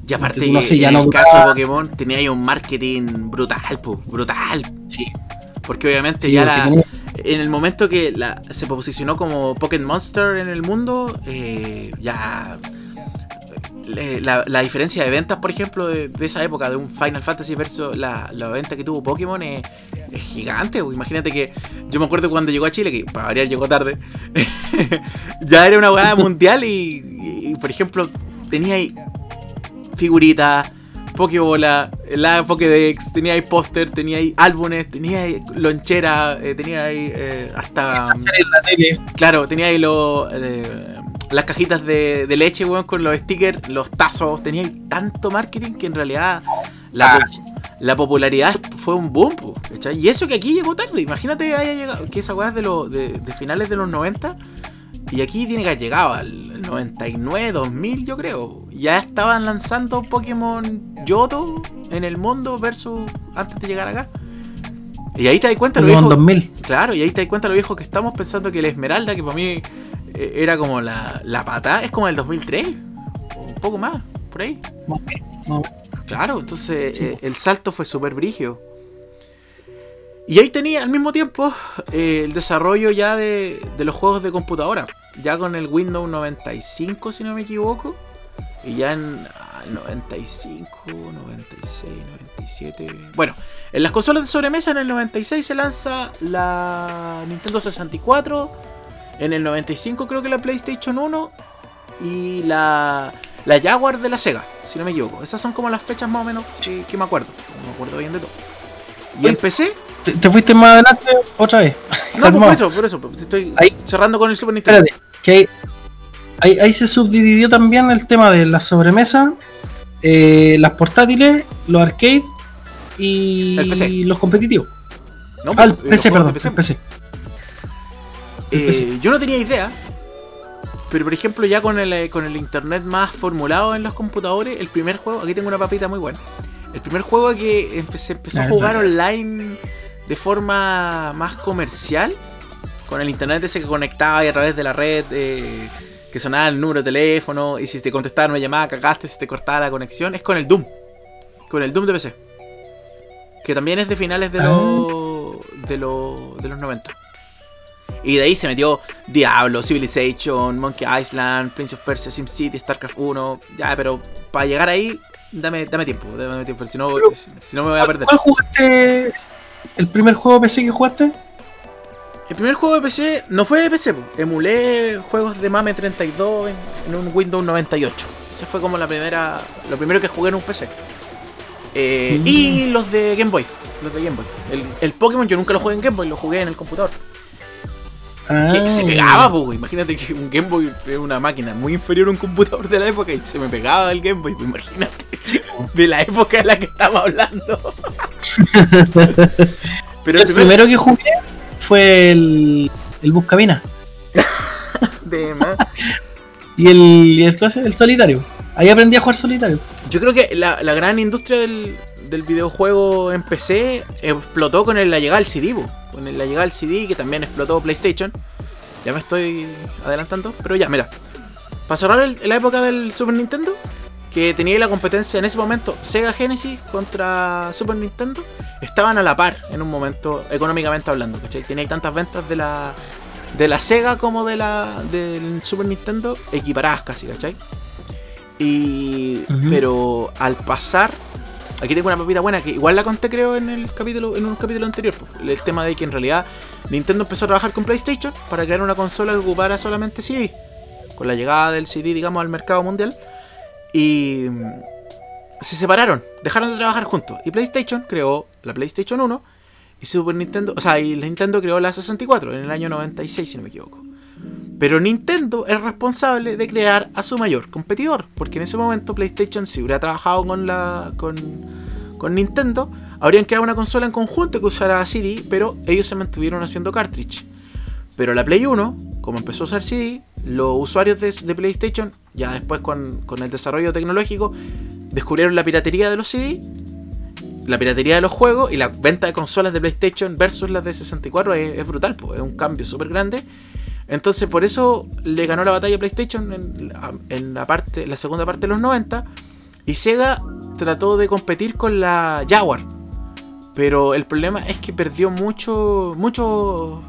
Y aparte,
no sé, ya
en
no
el
duraba-
caso de Pokémon, tenía ahí un marketing brutal, pues. Brutal.
Sí,
Porque obviamente
sí,
ya
porque
la,
tenía-
En el momento que se posicionó como Pokémon Monster en el mundo, eh, ya le- la, diferencia de ventas, por ejemplo, de, de esa época, de un Final Fantasy versus la, la venta que tuvo Pokémon, es, es gigante. Imagínate que yo me acuerdo cuando llegó a Chile, que para variar llegó tarde, ya era una hueá mundial y, y, por ejemplo, tenía ahí figuritas. Pokébola, la Pokédex, tenía ahí póster, tenía ahí álbumes, tenía ahí lonchera, eh, tenía ahí eh, hasta...
en la tele.
Claro, tenía ahí lo, eh, las cajitas de, de leche, weón, con los stickers, los tazos. Tenía ahí tanto marketing que en realidad la,
Ah,
po-
sí.
la popularidad fue un boom, po, ¿cachai? Y eso que aquí llegó tarde. Imagínate que haya llegado, que esa weá es de, los de, de finales de los 90. Y aquí tiene que haber llegado al 99, 2000, yo creo. Ya estaban lanzando Pokémon Yoto en el mundo versus antes de llegar acá. Y ahí te das cuenta lo viejo,
2000.
Claro, y ahí te das cuenta lo viejo que estamos pensando que la Esmeralda, que para mí eh, era como la, la pata, es como el 2003, un poco más, por ahí.
No,
Claro, entonces
Sí.
eh, el salto fue súper brígido. Y ahí tenía al mismo tiempo eh, el desarrollo ya de, de los juegos de computadora. Ya con el Windows 95, si no me equivoco. Y ya en ah, 95, 96, 97. Bueno, en las consolas de sobremesa en el 96 se lanza la Nintendo 64. En el 95 creo que la PlayStation 1. Y la, la Jaguar de la Sega, si no me equivoco. Esas son como las fechas más o menos que, que me acuerdo. No me acuerdo bien de todo. Y PC,
¿Te, te fuiste más adelante otra vez.
no, pues por eso, por eso. pues, Estoy
Ahí.
cerrando con el Super Nintendo.
Espérate, que ahí, ahí, ahí se subdividió también el tema de la sobremesa, eh, las portátiles, los arcade y
PC.
los competitivos.
No,
Ah,
pues, los
PC,
juegos
perdón, el PC. el
Eh,
PC.
yo no tenía idea. Pero por ejemplo, ya con el, eh, con el internet más formulado en los computadores, el primer juego, aquí tengo una papita muy buena. El primer juego que se empezó a
Ah,
jugar online de forma más comercial, con el internet ese que conectaba y a través de la red, eh, que sonaba el número de teléfono, y si te contestaban una llamada, cagaste, si te cortaba la conexión, es con el Doom. Con el Doom de PC. Que también es de finales de,
Ah.
los de, los de los 90. Y de ahí se metió Diablo, Civilization, Monkey Island, Prince of Persia, SimCity, StarCraft 1. Ya, pero para llegar ahí, dame, dame tiempo, dame tiempo, si no,
Pero-
si no me voy a perder.
¿Cuál jugaste? ¿El primer juego PC que jugaste?
El primer juego de PC no fue de PC, emulé juegos de MAME 32 en, en un Windows 98. Ese fue como la primera, lo primero que jugué en un PC. Eh,
Mm.
Y los de Game Boy, los de Game Boy. El, el Pokémon yo nunca lo jugué en Game Boy, lo jugué en el computador. Que
Ah,
se pegaba, güey. imagínate que un Game Boy es una máquina muy inferior a un computador de la época y se me pegaba el Game Boy, pues imagínate. De la época en la que estamos hablando. Pero
El primero que jugué fue el, el Buscamina.
de más.
Y el, y el, el solitario. Ahí aprendí a jugar solitario.
Yo creo que la, la gran industria del, del videojuego en PC explotó con la llegada del CD, po. con la llegada del CD que también explotó PlayStation. Ya me estoy adelantando, pero ya, mira. Para cerrar el- la época del Super Nintendo, que tenía la competencia en ese momento Sega Genesis contra Super Nintendo, estaban a la par en un momento, económicamente hablando, ¿cachai? Tenía tantas ventas de la, de la Sega como de la del Super Nintendo equiparadas casi, ¿cachai? Y. Pero al pasar. Aquí tengo una papita buena que igual la conté creo en el capítulo, en un capítulo anterior. pues, El tema de que en realidad Nintendo empezó a trabajar con PlayStation para crear una consola que ocupara solamente CD. Con la llegada del CD, digamos, al mercado mundial. Y mm, se separaron, dejaron de trabajar juntos. Y PlayStation creó la PlayStation 1 y Super Nintendo, o sea, y Nintendo creó la 64 en el año 96, si no me equivoco. Pero Nintendo es responsable de crear a su mayor competidor, porque en ese momento PlayStation, si hubiera trabajado con la con, con Nintendo, habrían creado una consola en conjunto que usara CD, pero ellos se mantuvieron haciendo cartridge. Pero la Play 1, como empezó a usar CD, los usuarios de, PlayStation, ya después con, el desarrollo tecnológico, descubrieron la piratería de los CD, la piratería de los juegos y la venta de consolas de PlayStation versus las de 64 es, brutal, pues, es un cambio súper grande. Entonces por eso le ganó la batalla a PlayStation en, la- segunda parte de los 90 y Sega trató de competir con la Jaguar. Pero el problema es que perdió mucho, muchos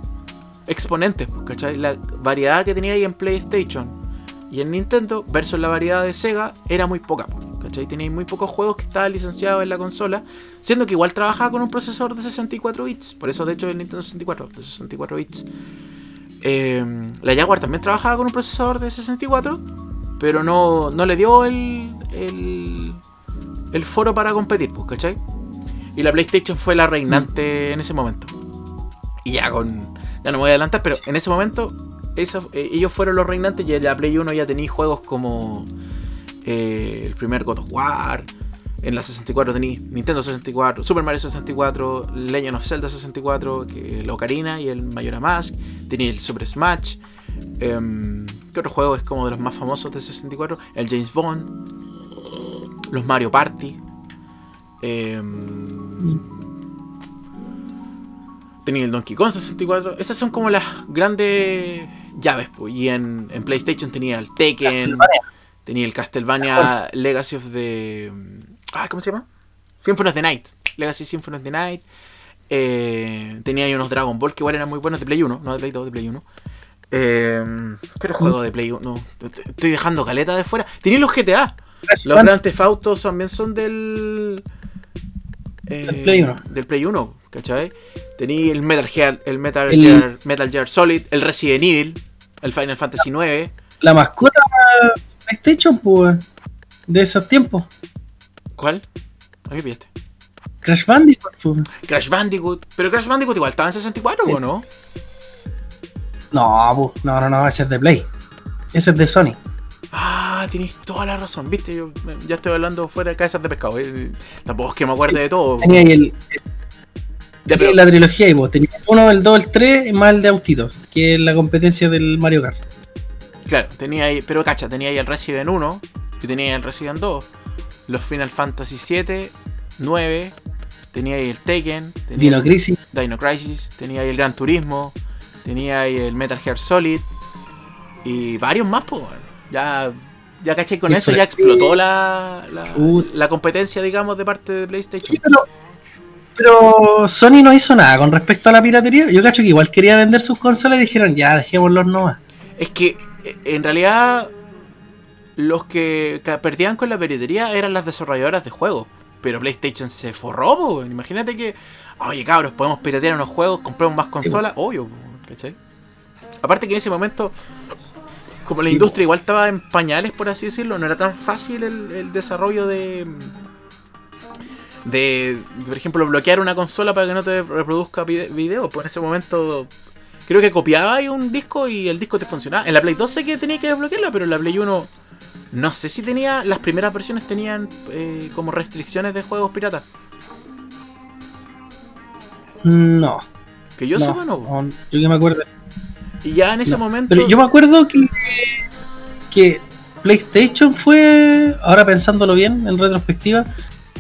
exponentes, pues, ¿cachai? La variedad que tenía ahí en PlayStation y en Nintendo versus la variedad de Sega era muy poca, pues, ¿cachai? Tenía muy pocos juegos que estaban licenciados en la consola, siendo que igual trabajaba con un procesador de 64 bits, por eso de hecho el Nintendo 64, de 64 bits. Eh, la Jaguar también trabajaba con un procesador de 64, pero no, no le dio el, el, el foro para competir, pues, ¿cachai? Y la PlayStation fue la reinante en ese momento. Y ya con. Ya no me voy a adelantar, pero en ese momento esa- eh, ellos fueron los reinantes y en la Play 1 ya tenía juegos como eh, el primer God of War. En la 64 tenía Nintendo 64, Super Mario 64, Legend of Zelda 64, que el Ocarina y el Majora Mask. Tenía el Super Smash. em, ¿Qué otro juego es como de los más famosos de 64? El James Bond. Los Mario Party. em, tenía el Donkey Kong 64. Esas son como las grandes llaves. pues. Y en, en PlayStation tenía el Tekken.
Castlevania.
Tenía el Castlevania Legacy of the. Ah, ¿cómo se llama? Symphony of the Night. Legacy Symphony of the Night. Eh, tenía ahí unos Dragon Ball que igual eran muy buenos de Play 1, no de Play 2, de Play 1. Eh, ¿Qué otro juego de Play 1? No, estoy dejando caleta de fuera. Tenía los GTA. Los Grand Theft Autos también son del. eh,
Del Play 1.
Del Play 1, ¿cachai? Tenía el Metal Gear, el Metal,
El-
Gear, Metal Gear Solid, el Resident Evil, el Final Fantasy 9.
La mascota PlayStation, pues, de esos tiempos.
¿Cuál? ¿A qué pillaste?
Crash Bandicoot, pues.
Crash Bandicoot. Pero Crash Bandicoot igual estaba en 64, ¿o no?
No, pues, no, no, no, ese es de Play. Ese es de Sony.
Ah, tenéis toda la razón, viste, yo ya estoy hablando fuera de cabezas de pescado. eh, Tampoco es que me acuerde de todo.
Tenía ahí el,
Ya, pero-
la trilogía y vos. Tenía el 1, el 2, el 3, más el de Autito, que es la competencia del Mario Kart.
Claro, tenía ahí, pero cacha, tenía ahí el Resident 1 y tenía ahí el Resident 2, los Final Fantasy 7, 9, tenía ahí el Taken, tenía
Dino
el
Crisis.
Dino Crisis, tenía ahí el Gran Turismo, tenía ahí el Metal Gear Solid y varios más, pues. bueno. Ya, ya caché, con eso ya explotó la, la, la competencia, digamos, de parte de PlayStation.
Sí, pero, pero Sony no hizo nada con respecto a la piratería. Yo cacho que igual quería vender sus consolas y dijeron, ya, dejémoslos nomás.
Es que en realidad los que perdían con la piratería eran las desarrolladoras de juegos. Pero PlayStation se forró, po, imagínate que, oye cabros, podemos piratear unos juegos, compramos más consolas, obvio, ¿cachai? Aparte que en ese momento, como la
Sí,
industria igual estaba en pañales, por así decirlo, no era tan fácil el, el desarrollo de... De, por ejemplo, bloquear una consola para que no te reproduzca vide- video. Pues en ese momento Creo que copiaba ahí un disco y el disco te funcionaba. En la Play 2 sé que tenía que desbloquearla, pero en la Play 1 no sé si tenía. Las primeras versiones tenían eh, como restricciones de juegos piratas.
No.
Que yo
no,
sepa, no.
no, Yo que me acuerdo.
Y ya en ese
No,
momento.
Pero yo me acuerdo que, que PlayStation fue, ahora pensándolo bien, en retrospectiva,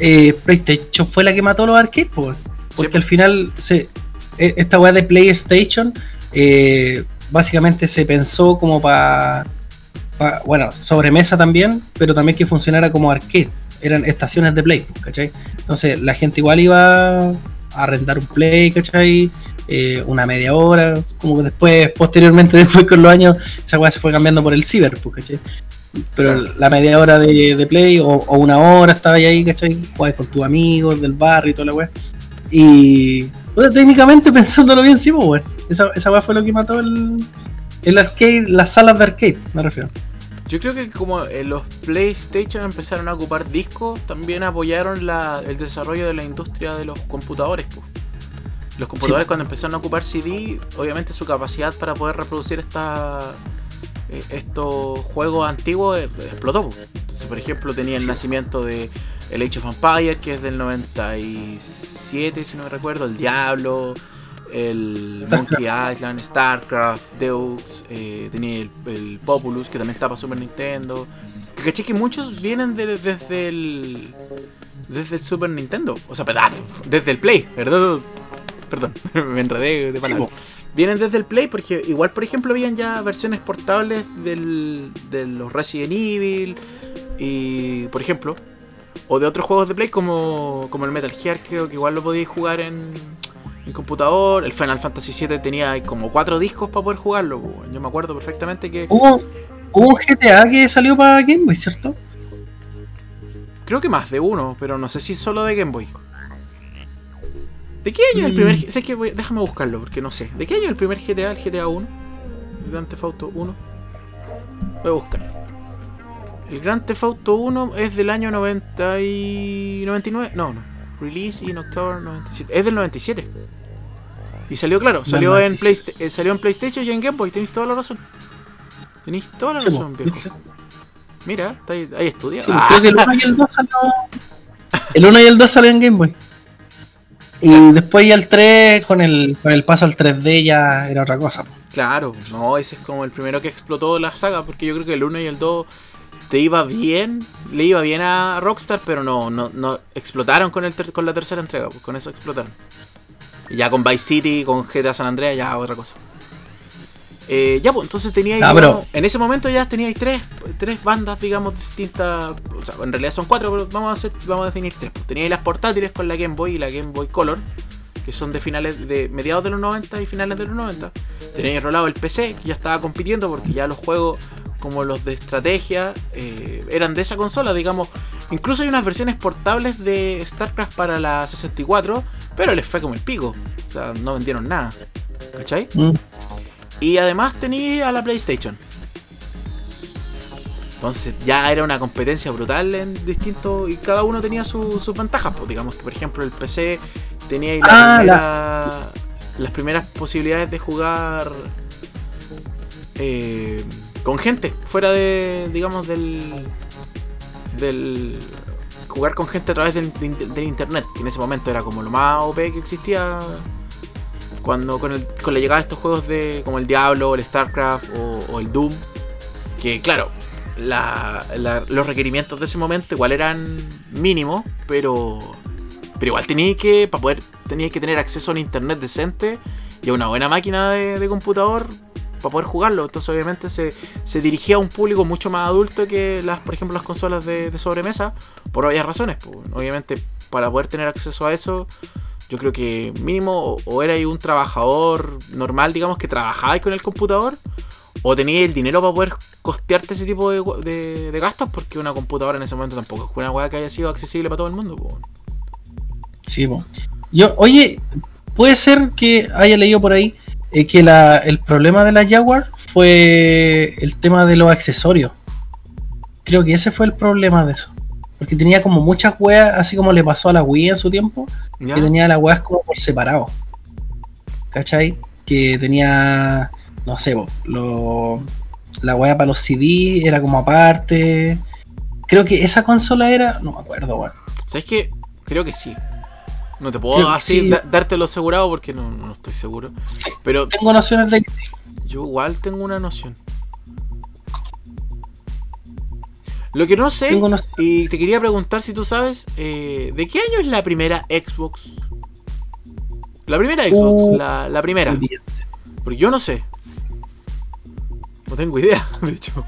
eh, PlayStation fue la que mató los arcades, po, porque al final se, e, esta weá de PlayStation eh, básicamente se pensó como para, bueno, sobremesa también, pero también que funcionara como arcade. Eran estaciones de play, ¿cachai? Entonces la gente igual iba a arrendar un play, ¿cachai? Eh, una media hora, como que después, posteriormente, después con los años, esa weá se fue cambiando por el ciber, ¿cachai? Pero la media hora de, play o, una hora estaba ahí, ¿cachai? Jugabas con tus amigos del barrio y toda la weá. Y técnicamente pensándolo bien, sí, pues, bueno. Esa, esa fue lo que mató el, el arcade, las salas de arcade, me refiero.
Yo creo que como los PlayStation empezaron a ocupar discos, también apoyaron la, el desarrollo de la industria de los computadores. Pues. Los computadores cuando empezaron a ocupar CD, obviamente su capacidad para poder reproducir esta, eh, estos juegos antiguos eh, explotó. Entonces, por ejemplo, tenía el nacimiento de el Age of Empires, que es del 97, si no me recuerdo, el Diablo, el Monkey Island, StarCraft, Deux, eh, tenía el, Populus, que también estaba para Super Nintendo. Que caché que muchos vienen desde el. Desde el Super Nintendo. O sea, perdón, desde el Play, perdón. Perdón, me enredé de palabras. Vienen desde el Play porque igual, por ejemplo, habían ya versiones portables del, de los Resident Evil. Y, por ejemplo, o de otros juegos de Play como, como el Metal Gear, creo que igual lo podíais jugar en, en computador. El Final Fantasy VII tenía como cuatro discos para poder jugarlo. Yo me acuerdo perfectamente que.
Hubo, un GTA que salió para Game Boy, ¿cierto?
Creo que más de uno, pero no sé si solo de Game Boy. ¿De qué año es el primer? Mm. Sé que déjame buscarlo porque no sé. ¿De qué año el primer GTA, el GTA 1? El Grand Theft Auto 1. Voy a buscar. El Grand Theft Auto 1 es del año 90 y 99. No, no. Release in October 97. Es del 97. Y salió, claro, salió en, eh, salió en PlayStation y en Game Boy. Tenéis toda la razón. Tenéis toda la razón, viejo. Mira, ahí, estudiado.
creo que el 1 y el 2 salió. El 1 y el 2 salió en Game Boy. Y después ya el 3, con el, con el paso al 3D, ya era otra cosa.
Claro, no, ese es como el primero que explotó la saga, porque yo creo que el 1 y el 2 te iba bien, le iba bien a Rockstar, pero no, no, no explotaron con, el con la tercera entrega, pues con eso explotaron. Y ya con Vice City, con GTA San Andreas, ya otra cosa. Eh, ya, pues entonces teníais. Ah, en ese momento ya teníais tres, tres bandas, digamos, distintas. O sea, en realidad son cuatro, pero vamos a, hacer, vamos a definir tres. Pues teníais las portátiles con la Game Boy y la Game Boy Color, que son de finales de mediados de los 90 y finales de los 90. Teníais rolado el PC, que ya estaba compitiendo porque ya los juegos como los de estrategia eh, eran de esa consola, digamos. Incluso hay unas versiones portables de StarCraft para la 64, pero les fue como el pico. O sea, no vendieron nada. ¿Cachai? Mm. Y además tenía a la PlayStation. Entonces ya era una competencia brutal en distintos. Y cada uno tenía sus ventajas. Pues digamos que, por ejemplo, el PC tenía ah, las primeras posibilidades de jugar. Eh, con gente, fuera de, digamos, del, del jugar con gente a través del, internet, que en ese momento era como lo más OP que existía cuando con, el, con la llegada de estos juegos de como el Diablo, el StarCraft o, el Doom, que claro, los requerimientos de ese momento igual eran mínimos, pero pero igual tenía que para poder tenía que tener acceso a un internet decente y a una buena máquina de, de computador para poder jugarlo. Entonces obviamente se, se, dirigía a un público mucho más adulto que las, por ejemplo, las consolas de, sobremesa, por obvias razones. Obviamente, para poder tener acceso a eso, yo creo que mínimo o, era un trabajador normal, digamos, que trabajaba con el computador, o tenía el dinero para poder costearte ese tipo de, gastos, porque una computadora en ese momento tampoco es una weá que haya sido accesible para todo el mundo.
Sí, yo, oye, puede ser que haya leído por ahí es que el problema de la Jaguar fue el tema de los accesorios. Creo que ese fue el problema de eso. Porque tenía como muchas weas, así como le pasó a la Wii en su tiempo, que tenía las weas como por separado. ¿Cachai? Que tenía, no sé, lo, la wea para los CD era como aparte. Creo que esa consola era, no me acuerdo, weón.
¿Sabes qué? Creo que sí. No te puedo así dártelo asegurado porque no, estoy seguro. Pero
tengo nociones de que sí.
Yo igual tengo una noción. Lo que no sé, y te quería preguntar si tú sabes, eh, ¿de qué año es la primera Xbox? La primera Xbox,
Uh,
la, la primera. Porque yo no sé. No tengo idea, de hecho.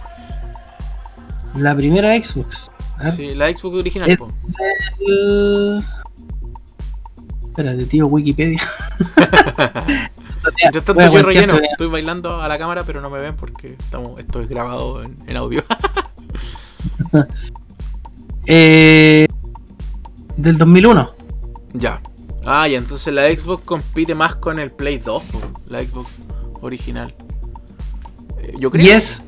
La primera Xbox.
Sí, la Xbox original.
Es- Espérate, tío, Wikipedia.
Mientras tanto yo
guantear
relleno. Estoy bailando a la cámara, pero no me ven porque estamos, esto es grabado en, en audio.
Eh, del 2001.
ya. Ah, ya, entonces la Xbox compite más con el Play 2, po, la Xbox original. Eh, yo creo.
Y es,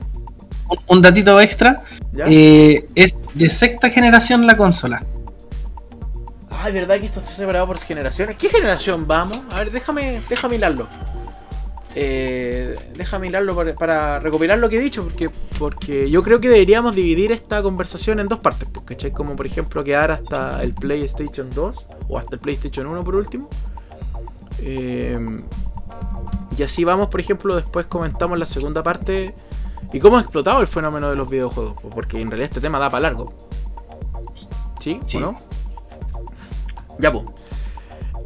un, datito extra, eh, es de sexta generación la consola.
Ah, es verdad que esto está separado por generaciones. ¿Qué generación vamos? A ver, déjame, déjame hilarlo. Eh, déjame hilarlo para, para recopilar lo que he dicho, porque, porque yo creo que deberíamos dividir esta conversación en dos partes, pues, ¿cachai? Como por ejemplo quedar hasta el PlayStation 2 o hasta el PlayStation 1 por último. Eh, y así vamos, por ejemplo, después comentamos la segunda parte y cómo ha explotado el fenómeno de los videojuegos, pues, porque en realidad este tema da para largo. ¿Sí?
Sí.
¿O no? Ya, pues.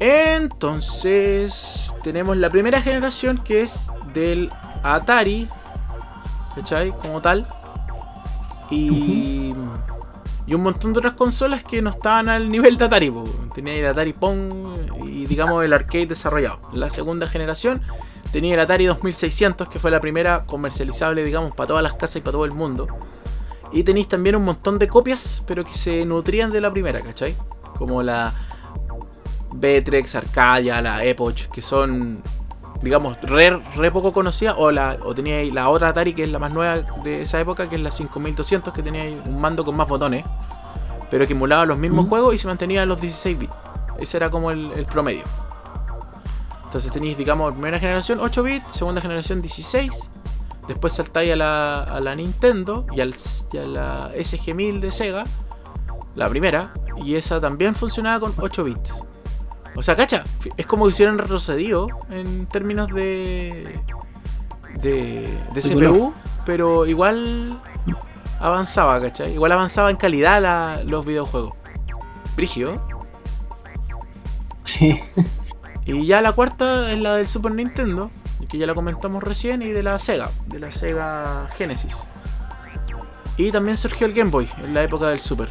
Entonces, tenemos la primera generación que es del Atari, ¿cachai? Como tal. Y, y un montón de otras consolas que no estaban al nivel de Atari. po. Tenía el Atari Pong y, digamos, el arcade desarrollado. La segunda generación tenía el Atari 2600, que fue la primera comercializable, digamos, para todas las casas y para todo el mundo. Y tenéis también un montón de copias, pero que se nutrían de la primera, ¿cachai? Como la Betrex, Arcadia, la Epoch, que son, digamos, re, re poco conocidas. O, la, o tenía ahí la otra Atari, que es la más nueva de esa época, que es la 5200, que tenía un mando con más botones, pero que emulaba los mismos
Mm.
juegos y se mantenía en los 16 bits. Ese era como el, el promedio. Entonces tenéis, digamos, primera generación 8 bits, segunda generación 16. Después saltáis a la, a la Nintendo y, al, y a la SG-1000 de Sega, la primera, y esa también funcionaba con 8 bits. O sea, cacha, es como que hubieran retrocedido en términos de. de, de CPU, pero igual avanzaba, ¿cachai? Igual avanzaba en calidad la- los videojuegos. Brigio.
Sí.
Y ya la cuarta es la del Super Nintendo, que ya la comentamos recién, y de la Sega, de la Sega Genesis. Y también surgió el Game Boy en la época del Super.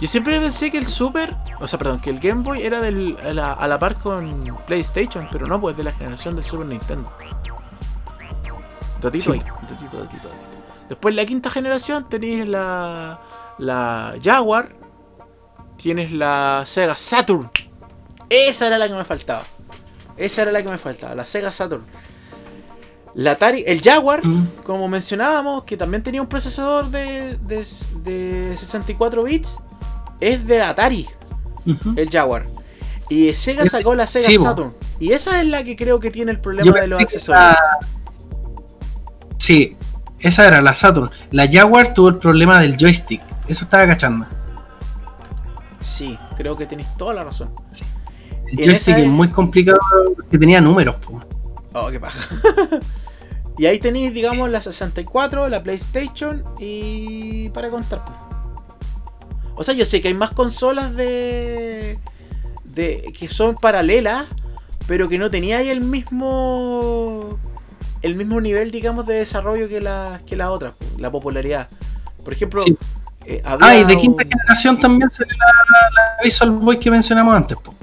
Yo siempre pensé que el Super, o sea, perdón, que el Game Boy era del, a, la, a la par con PlayStation, pero no, pues de la generación del Super Nintendo. Datito
Sí.
ahí, datito, datito, datito. Después la quinta generación tenéis la, la Jaguar, tienes la Sega Saturn. Esa era la que me faltaba. Esa era la que me faltaba, la Sega Saturn. La Atari, el Jaguar,
Mm.
como mencionábamos, que también tenía un procesador de, de, de 64 bits, es de Atari, el Jaguar. Y Sega sacó la Sega
sí.
Saturn. Y esa es la que creo que tiene el problema de los accesorios.
la- Sí, esa era la Saturn. La Jaguar tuvo el problema del joystick. Eso estaba cachando.
Sí, creo que tenéis toda la razón.
El
En
joystick es
es-
muy complicado porque tenía números. po.
Oh, qué paja. y ahí tenéis, digamos, la 64, la PlayStation y. para contar. O sea, yo sé que hay más consolas de. de que son paralelas, pero que no tenía ahí el mismo. el mismo nivel, digamos, de desarrollo que, la, que las otras, la popularidad. Por ejemplo,
Sí.
eh, había
Ah, y de quinta
un-
generación también salió la, la Visual Boy que mencionamos antes. po.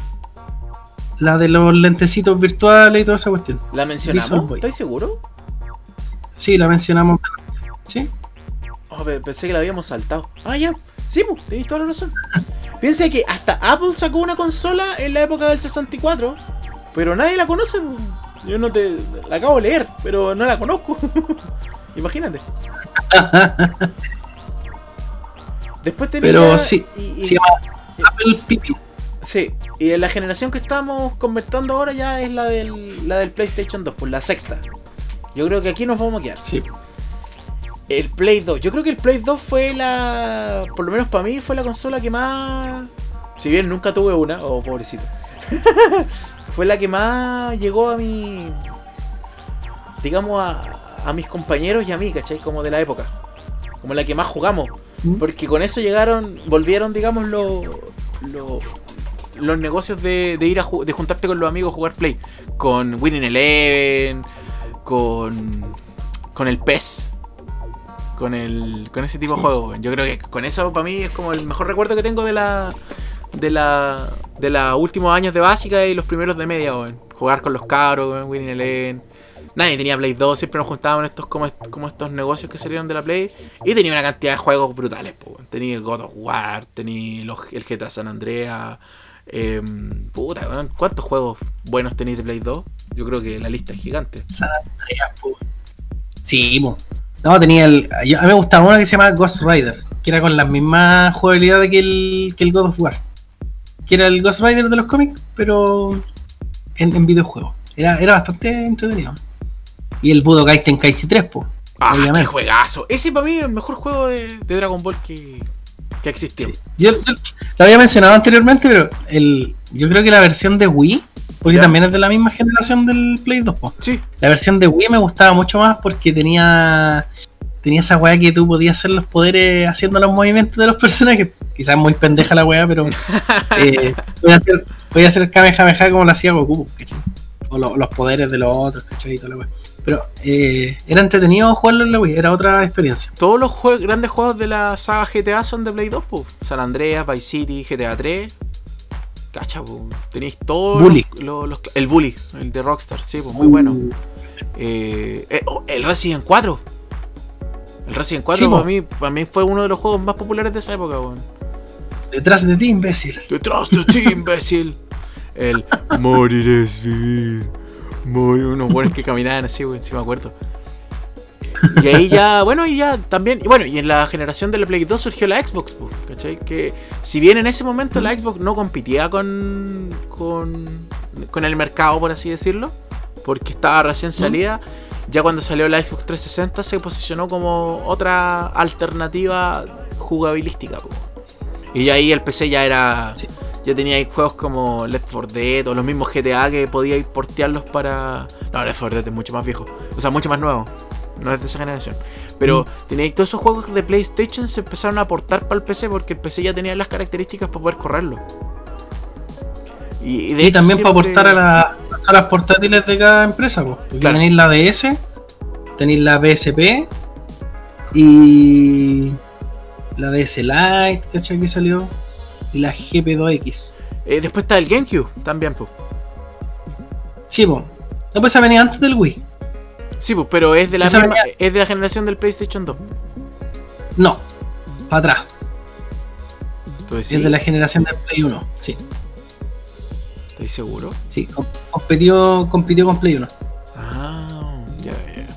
La de los lentecitos virtuales y toda esa cuestión.
¿La mencionamos? ¿Estoy seguro?
Sí, la mencionamos. Sí,
Oh, pe- pensé que la habíamos saltado. Ah, ya. Sí, pues, tenéis toda la razón. Piensa que hasta Apple sacó una consola en la época del 64, pero nadie la conoce. po. Yo no te. La acabo de leer, pero no la conozco. Imagínate. Después tenía.
pero sí,
y- y-
se llama Apple Pipi.
Sí, y en la generación que estamos convertiendo ahora ya es la del, la del PlayStation 2, pues la sexta. Yo creo que aquí nos vamos a quedar.
Sí.
El Play 2. Yo creo que el Play 2 fue la. Por lo menos para mí fue la consola que más. Si bien nunca tuve una, oh pobrecito. fue la que más llegó a mi. Digamos a, a mis compañeros y a mí, ¿cachai? Como de la época. Como la que más jugamos.
¿Mm?
Porque con eso llegaron, volvieron, digamos, lo- lo- los negocios de, de ir a de juntarte con los amigos a jugar Play. Con Winning Eleven, con, con el PES. Con el con ese tipo de
Sí.
juegos. weón. Yo creo que con eso para mí es como el mejor recuerdo que tengo de la de la de los últimos años de básica y los primeros de media, weón. Jugar con los cabros, weón, Winning Eleven. Nadie tenía Play 2, siempre nos juntábamos en estos como, est- como estos negocios que salieron de la Play. Y tenía una cantidad de juegos brutales, po, weón. Tenía el God of War, tenía los- el GTA San Andreas. em, puta, weón, ¿cuántos juegos buenos tenéis de Play 2? Yo creo que la lista es gigante.
San Andreas, po. Sí, po. No, tenía el. yo- a mí me gustaba uno que se llama Ghost Rider, que era con la misma jugabilidad que el, que el God of War. Que era el Ghost Rider de los cómics, pero en, en videojuego. Era, era bastante entretenido. Y el Budokai Tenkaichi 3, po.
¡Ah, qué juegazo! Ese para mí es el mejor juego de, de Dragon Ball que, que ha existido.
Sí. Yo, yo lo había mencionado anteriormente, pero el, yo creo que la versión de Wii, porque
Ya.
también es de la misma generación del Play 2, po.
Sí,
La versión de Wii me gustaba mucho más porque tenía tenía esa weá que tú podías hacer los poderes haciendo los movimientos de los personajes. Quizás muy pendeja la weá, pero eh, podía hacer, podía hacer Kamehameha como lo hacía Goku, ¿cachai? O lo- los poderes de los otros, ¿cachai? Y toda la weá. Pero eh, era entretenido jugarlo en la Wii, era otra experiencia.
todos los jue- grandes juegos de la saga GTA son de Play 2, po. San Andreas, Vice City, GTA 3. Cacha, po. Tenéis todos
Bully.
los, los- los- El Bully, el de Rockstar, sí, pues muy bueno.
Uh,
Eh, eh, oh, el Resident 4. El Resident 4
Sí,
para, mí, para mí fue uno de los juegos más populares de esa época, weón.
detrás de ti, imbécil.
Detrás de ti, imbécil. El morir es vivir. Morir. Unos buenos que caminaban así, weón, si me acuerdo. Y ahí ya, bueno, y ya también, y bueno, y en la generación de la Play 2 surgió la Xbox, ¿cachai? Que si bien en ese momento la Xbox no competía con, con, con el mercado, por así decirlo, porque estaba recién salida, ya cuando salió la Xbox 360 se posicionó como otra alternativa jugabilística. po. Y ahí el PC ya era...
Sí.
Ya tenía juegos como Left 4 Dead o los mismos GTA que podíais portearlos para... No, Left 4 Dead es mucho más viejo. O sea, mucho más nuevo. No es de esa generación. Pero tenéis todos esos juegos de PlayStation se empezaron a portar para el PC porque el PC ya tenía las características para poder correrlo. Y, de
Y
hecho
también para aportar a, la- a las portátiles de cada empresa, pues.
Claro.
tenéis la DS, tenéis la PSP y la DS Lite, ¿cachai? Que salió. Y la GP2X.
Eh, después está el GameCube también, pues.
Sí, pues. No, pues esa venía antes del Wii.
Sí, pues, pero es de la misma, es de la generación del PlayStation 2.
No, para atrás.
Entonces,
Es de la generación del Play 1. Sí,
¿Estáis seguro?
sí. compitió con Play 1.
Ah, ya, ya.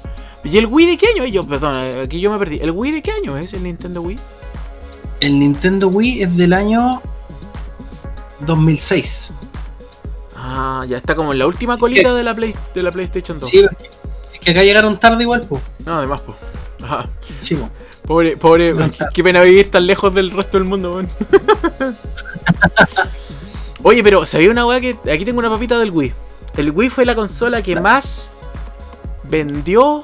¿Y el Wii de qué año es? Yo, perdón, aquí yo me perdí. ¿El Wii de qué año es el Nintendo Wii?
El Nintendo Wii es del año 2006.
Ah, ya está como en la última colita de la, Play, de la PlayStation 2.
Sí, es que acá llegaron tarde igual, pues.
No, además, pues. Ajá.
Sí, po.
Pobre, pobre,
No,
qué, qué pena vivir tan lejos del resto del mundo, weón. Oye, pero ¿sabía una weá que aquí tengo una papita del Wii? El Wii fue la consola que más vendió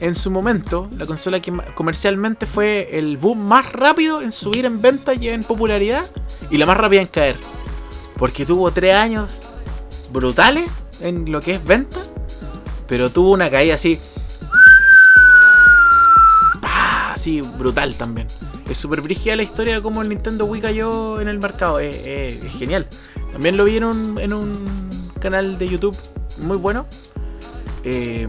en su momento. La consola que comercialmente fue el boom más rápido en subir en venta y en popularidad. Y la más rápida en caer. Porque tuvo tres años brutales en lo que es venta. Pero tuvo una caída así. ¡pah! Así brutal también. Es súper brígida la historia de cómo el Nintendo Wii cayó en el mercado. Es, es- es genial. También lo vi en un, en un canal de YouTube muy bueno. Eh,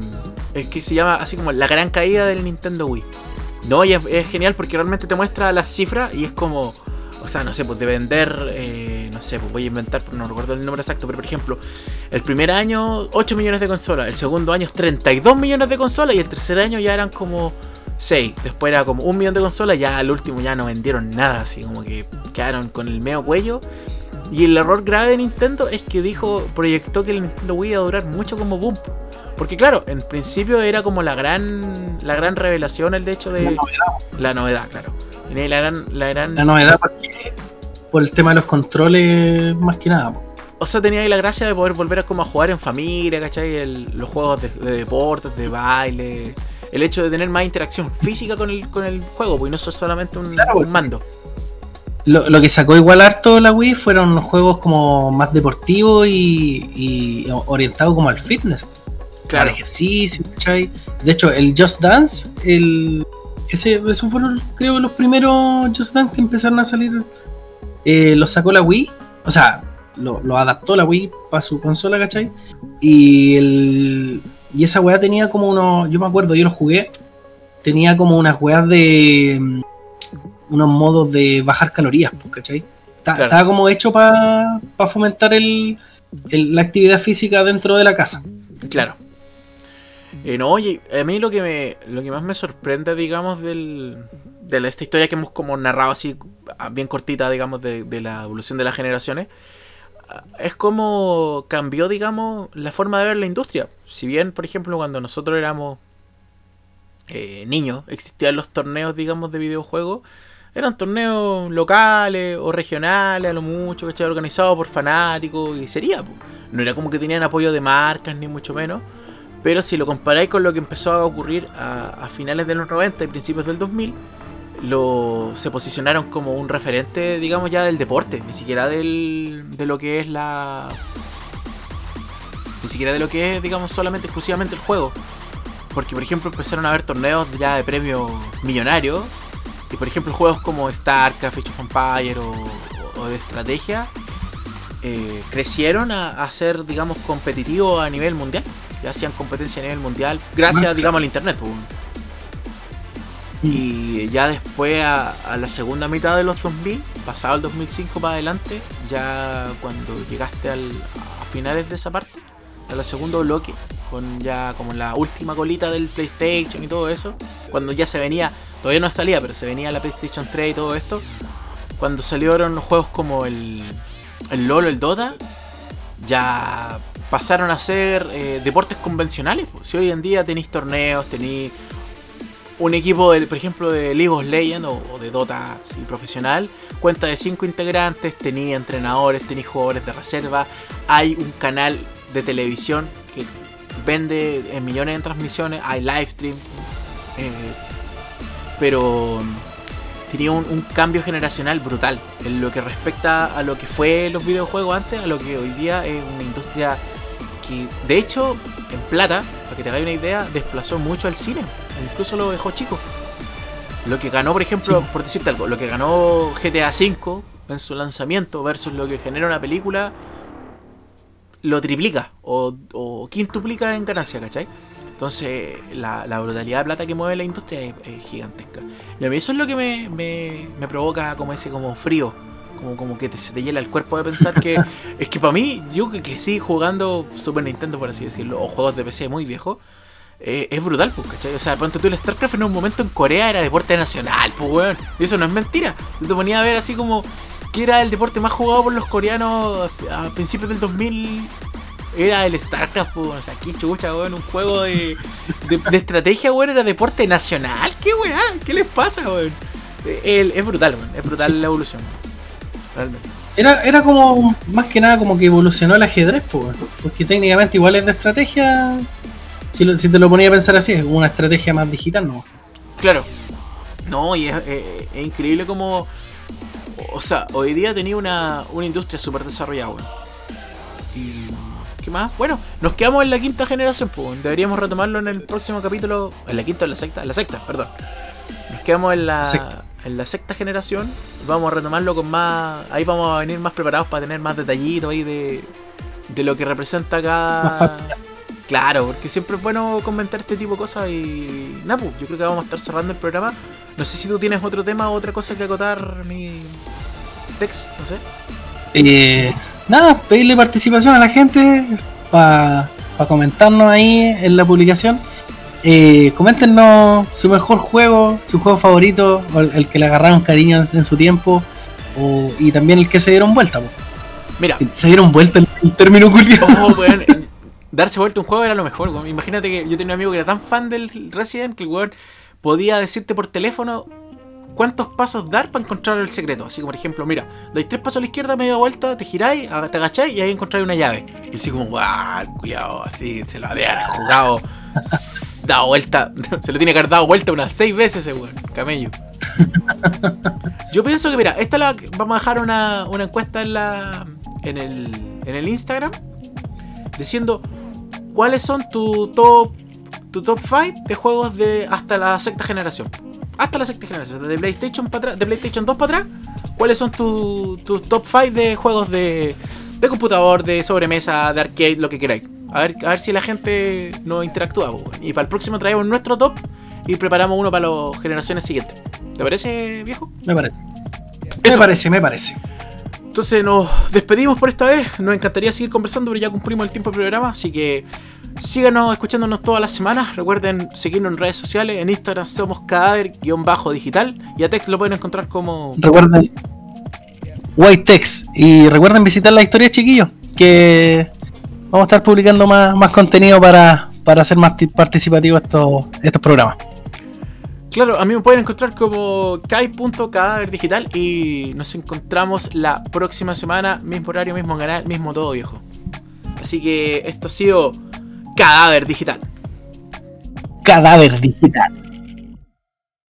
es que se llama así como La Gran Caída del Nintendo Wii. No, y es genial porque realmente te muestra las cifras y es como. O sea, no sé, pues de vender. eh, no sé, pues voy a inventar, no recuerdo el número exacto, pero por ejemplo, el primer año 8 millones de consolas, el segundo año 32 millones de consolas y el tercer año ya eran como 6. Después era como un millón de consolas, ya al último ya no vendieron nada, así como que quedaron con el medio cuello. Y el error grave de Nintendo es que dijo, proyectó que el Nintendo Wii iba a durar mucho como boom. Porque claro, en principio era como la gran la gran revelación el de hecho de
La novedad,
la novedad, claro. La gran la gran
la novedad porque por el tema de los controles más que nada. po.
O sea, tenía ahí la gracia de poder volver a como a jugar en familia, ¿cachai? El- los juegos de, de deportes, de baile, el hecho de tener más interacción física con el, con el juego, pues no es solamente un, un mando.
Lo, lo, que sacó igual harto la Wii fueron juegos como más deportivos y, y orientados como al fitness. Claro. Al ejercicio, ¿cachai? De hecho, el Just Dance, el, ese, esos fueron creo los primeros Just Dance que empezaron a salir. Eh, los sacó la Wii. O sea, lo, lo adaptó la Wii para su consola, ¿cachai? Y el, y esa weá tenía como unos. Yo me acuerdo, yo lo jugué. Tenía como unas weas de. Mm, unos modos de bajar calorías, pues, ¿cachai? Estaba como hecho para fomentar el, la actividad física dentro de la casa.
Claro. Eh, no, oye, a mí lo que me lo que más me sorprende, digamos, del, de esta historia que hemos como narrado así, bien cortita, digamos, de, de la evolución de las generaciones, es como cambió, digamos, la forma de ver la industria. Si bien, por ejemplo, cuando nosotros éramos eh, niños, existían los torneos, digamos, de videojuegos, eran torneos locales o regionales, a lo mucho, que organizados por fanáticos y sería. No era como que tenían apoyo de marcas, ni mucho menos. Pero si lo comparáis con lo que empezó a ocurrir a, finales de los 90 y principios del 2000, lo, se posicionaron como un referente, digamos, ya del deporte, ni siquiera del, de lo que es la... Ni siquiera de lo que es, digamos, solamente exclusivamente el juego. Porque, por ejemplo, empezaron a haber torneos ya de premios millonarios. Y, por ejemplo, juegos como StarCraft, Age of Empire o, de estrategia eh, crecieron a, ser, digamos, competitivos a nivel mundial. Ya hacían competencia a nivel mundial gracias, digamos, al Internet. Pues. Y ya después a, la segunda mitad de los 2000, pasado el 2005 para adelante, ya cuando llegaste al, a finales de esa parte, a la segundo bloque, con ya como la última colita del PlayStation y todo eso, cuando ya se venía, todavía no salía, pero se venía la PlayStation 3 y todo esto, cuando salieron los juegos como el, el LOL, el Dota, ya pasaron a ser eh, deportes convencionales. Si hoy en día tenéis torneos, tenéis un equipo, por ejemplo, de League of Legends o, de Dota profesional, cuenta de 5 integrantes, tenía entrenadores, tenía jugadores de reserva, hay un canal de televisión que vende en millones de transmisiones, hay live stream, eh, pero tenía un, cambio generacional brutal en lo que respecta a lo que fue los videojuegos antes, a lo que hoy día es una industria que, de hecho, en plata, para que te hagáis una idea, desplazó mucho al cine incluso lo dejó chico. Lo que ganó, por ejemplo, por decirte algo, lo que ganó GTA V en su lanzamiento versus lo que genera una película, lo triplica o, o quintuplica en ganancia, ¿cachai? Entonces, la, brutalidad de plata que mueve la industria es, gigantesca. Y a mí eso es lo que me, me, provoca como ese como frío. Como, como que te, se te hiela el cuerpo de pensar que. es que para mí, yo que crecí jugando Super Nintendo, por así decirlo, o juegos de PC muy viejos eh, es brutal, pues, ¿cachai? O sea, pronto tú el StarCraft en un momento en Corea era deporte nacional, pues, weón. Y eso no es mentira. Yo te ponía a ver así como que era el deporte más jugado por los coreanos a principios del 2000. Era el StarCraft, o sea, qué chucha, weón. Un juego de, de, estrategia, weón, era deporte nacional. ¿Qué weón? ¿Qué les pasa, weón? es brutal, weón. Es brutal la evolución,
Realmente. Era, era como, más que nada, como que evolucionó el ajedrez, pues, porque técnicamente igual es de estrategia si, te lo ponía a pensar así, es una estrategia más digital, ¿no?
Claro. No, y es, increíble como... O sea, hoy día tenía una, una industria súper desarrollada, Y... ¿Qué más? Bueno, nos quedamos en la quinta generación, pues. Deberíamos retomarlo en el próximo capítulo. ¿En la quinta o en la sexta? En la sexta, perdón. Nos quedamos en la, en la sexta generación. Vamos a retomarlo con más... Ahí vamos a venir más preparados para tener más detallitos ahí de, de lo que representa cada... Claro, porque siempre es bueno comentar este tipo de cosas y nada, pues, yo creo que vamos a estar cerrando el programa. No sé si tú tienes otro tema o otra cosa que acotar, mi text, no sé.
Eh, nada, pedirle participación a la gente para comentarnos ahí en la publicación. Eh, coméntenos su mejor juego, su juego favorito, o el, que le agarraron cariño en, su tiempo, y también el que se dieron vuelta. Mira, se dieron vuelta el, término culiado. Oh,
darse vuelta un juego era lo mejor, Imagínate que yo tenía un amigo que era tan fan del Resident que el weón podía decirte por teléfono cuántos pasos dar para encontrar el secreto. Así como, por ejemplo, mira, dais tres pasos a la izquierda, media vuelta, te giráis, te agacháis y ahí encontráis una llave. Y así como, guau, culiado, así se lo había jugado, dado vuelta, se lo tiene que haber dado vuelta unas seis veces ese weón, camello. Yo pienso que, mira, esta la vamos a dejar una, una encuesta en la en el, en el Instagram diciendo cuáles son tu top tu top 5 de juegos de hasta la sexta generación. Hasta la sexta generación, de PlayStation para de PlayStation 2 para atrás, ¿cuáles son tus tu top 5 de juegos de, de computador, de sobremesa, de arcade, lo que queráis? A ver, a ver si la gente nos interactúa. Y para el próximo traemos nuestro top y preparamos uno para las generaciones siguientes. ¿Te parece, viejo?
Me parece. Me parece, me parece.
Entonces nos despedimos por esta vez. Nos encantaría seguir conversando, pero ya cumplimos el tiempo del programa. Así que síganos escuchándonos todas las semanas. Recuerden seguirnos en redes sociales. En Instagram somos cadáver-digital. Y a Tex lo pueden encontrar como.
Recuerden. White Text. Y recuerden visitar la historia, chiquillos. Que vamos a estar publicando más, más contenido para, para hacer más participativo estos, estos programas.
Claro, a mí me pueden encontrar como kai.cadáver digital y nos encontramos la próxima semana, mismo horario, mismo canal, mismo todo, viejo. Así que esto ha sido Cadáver Digital.
Cadáver Digital.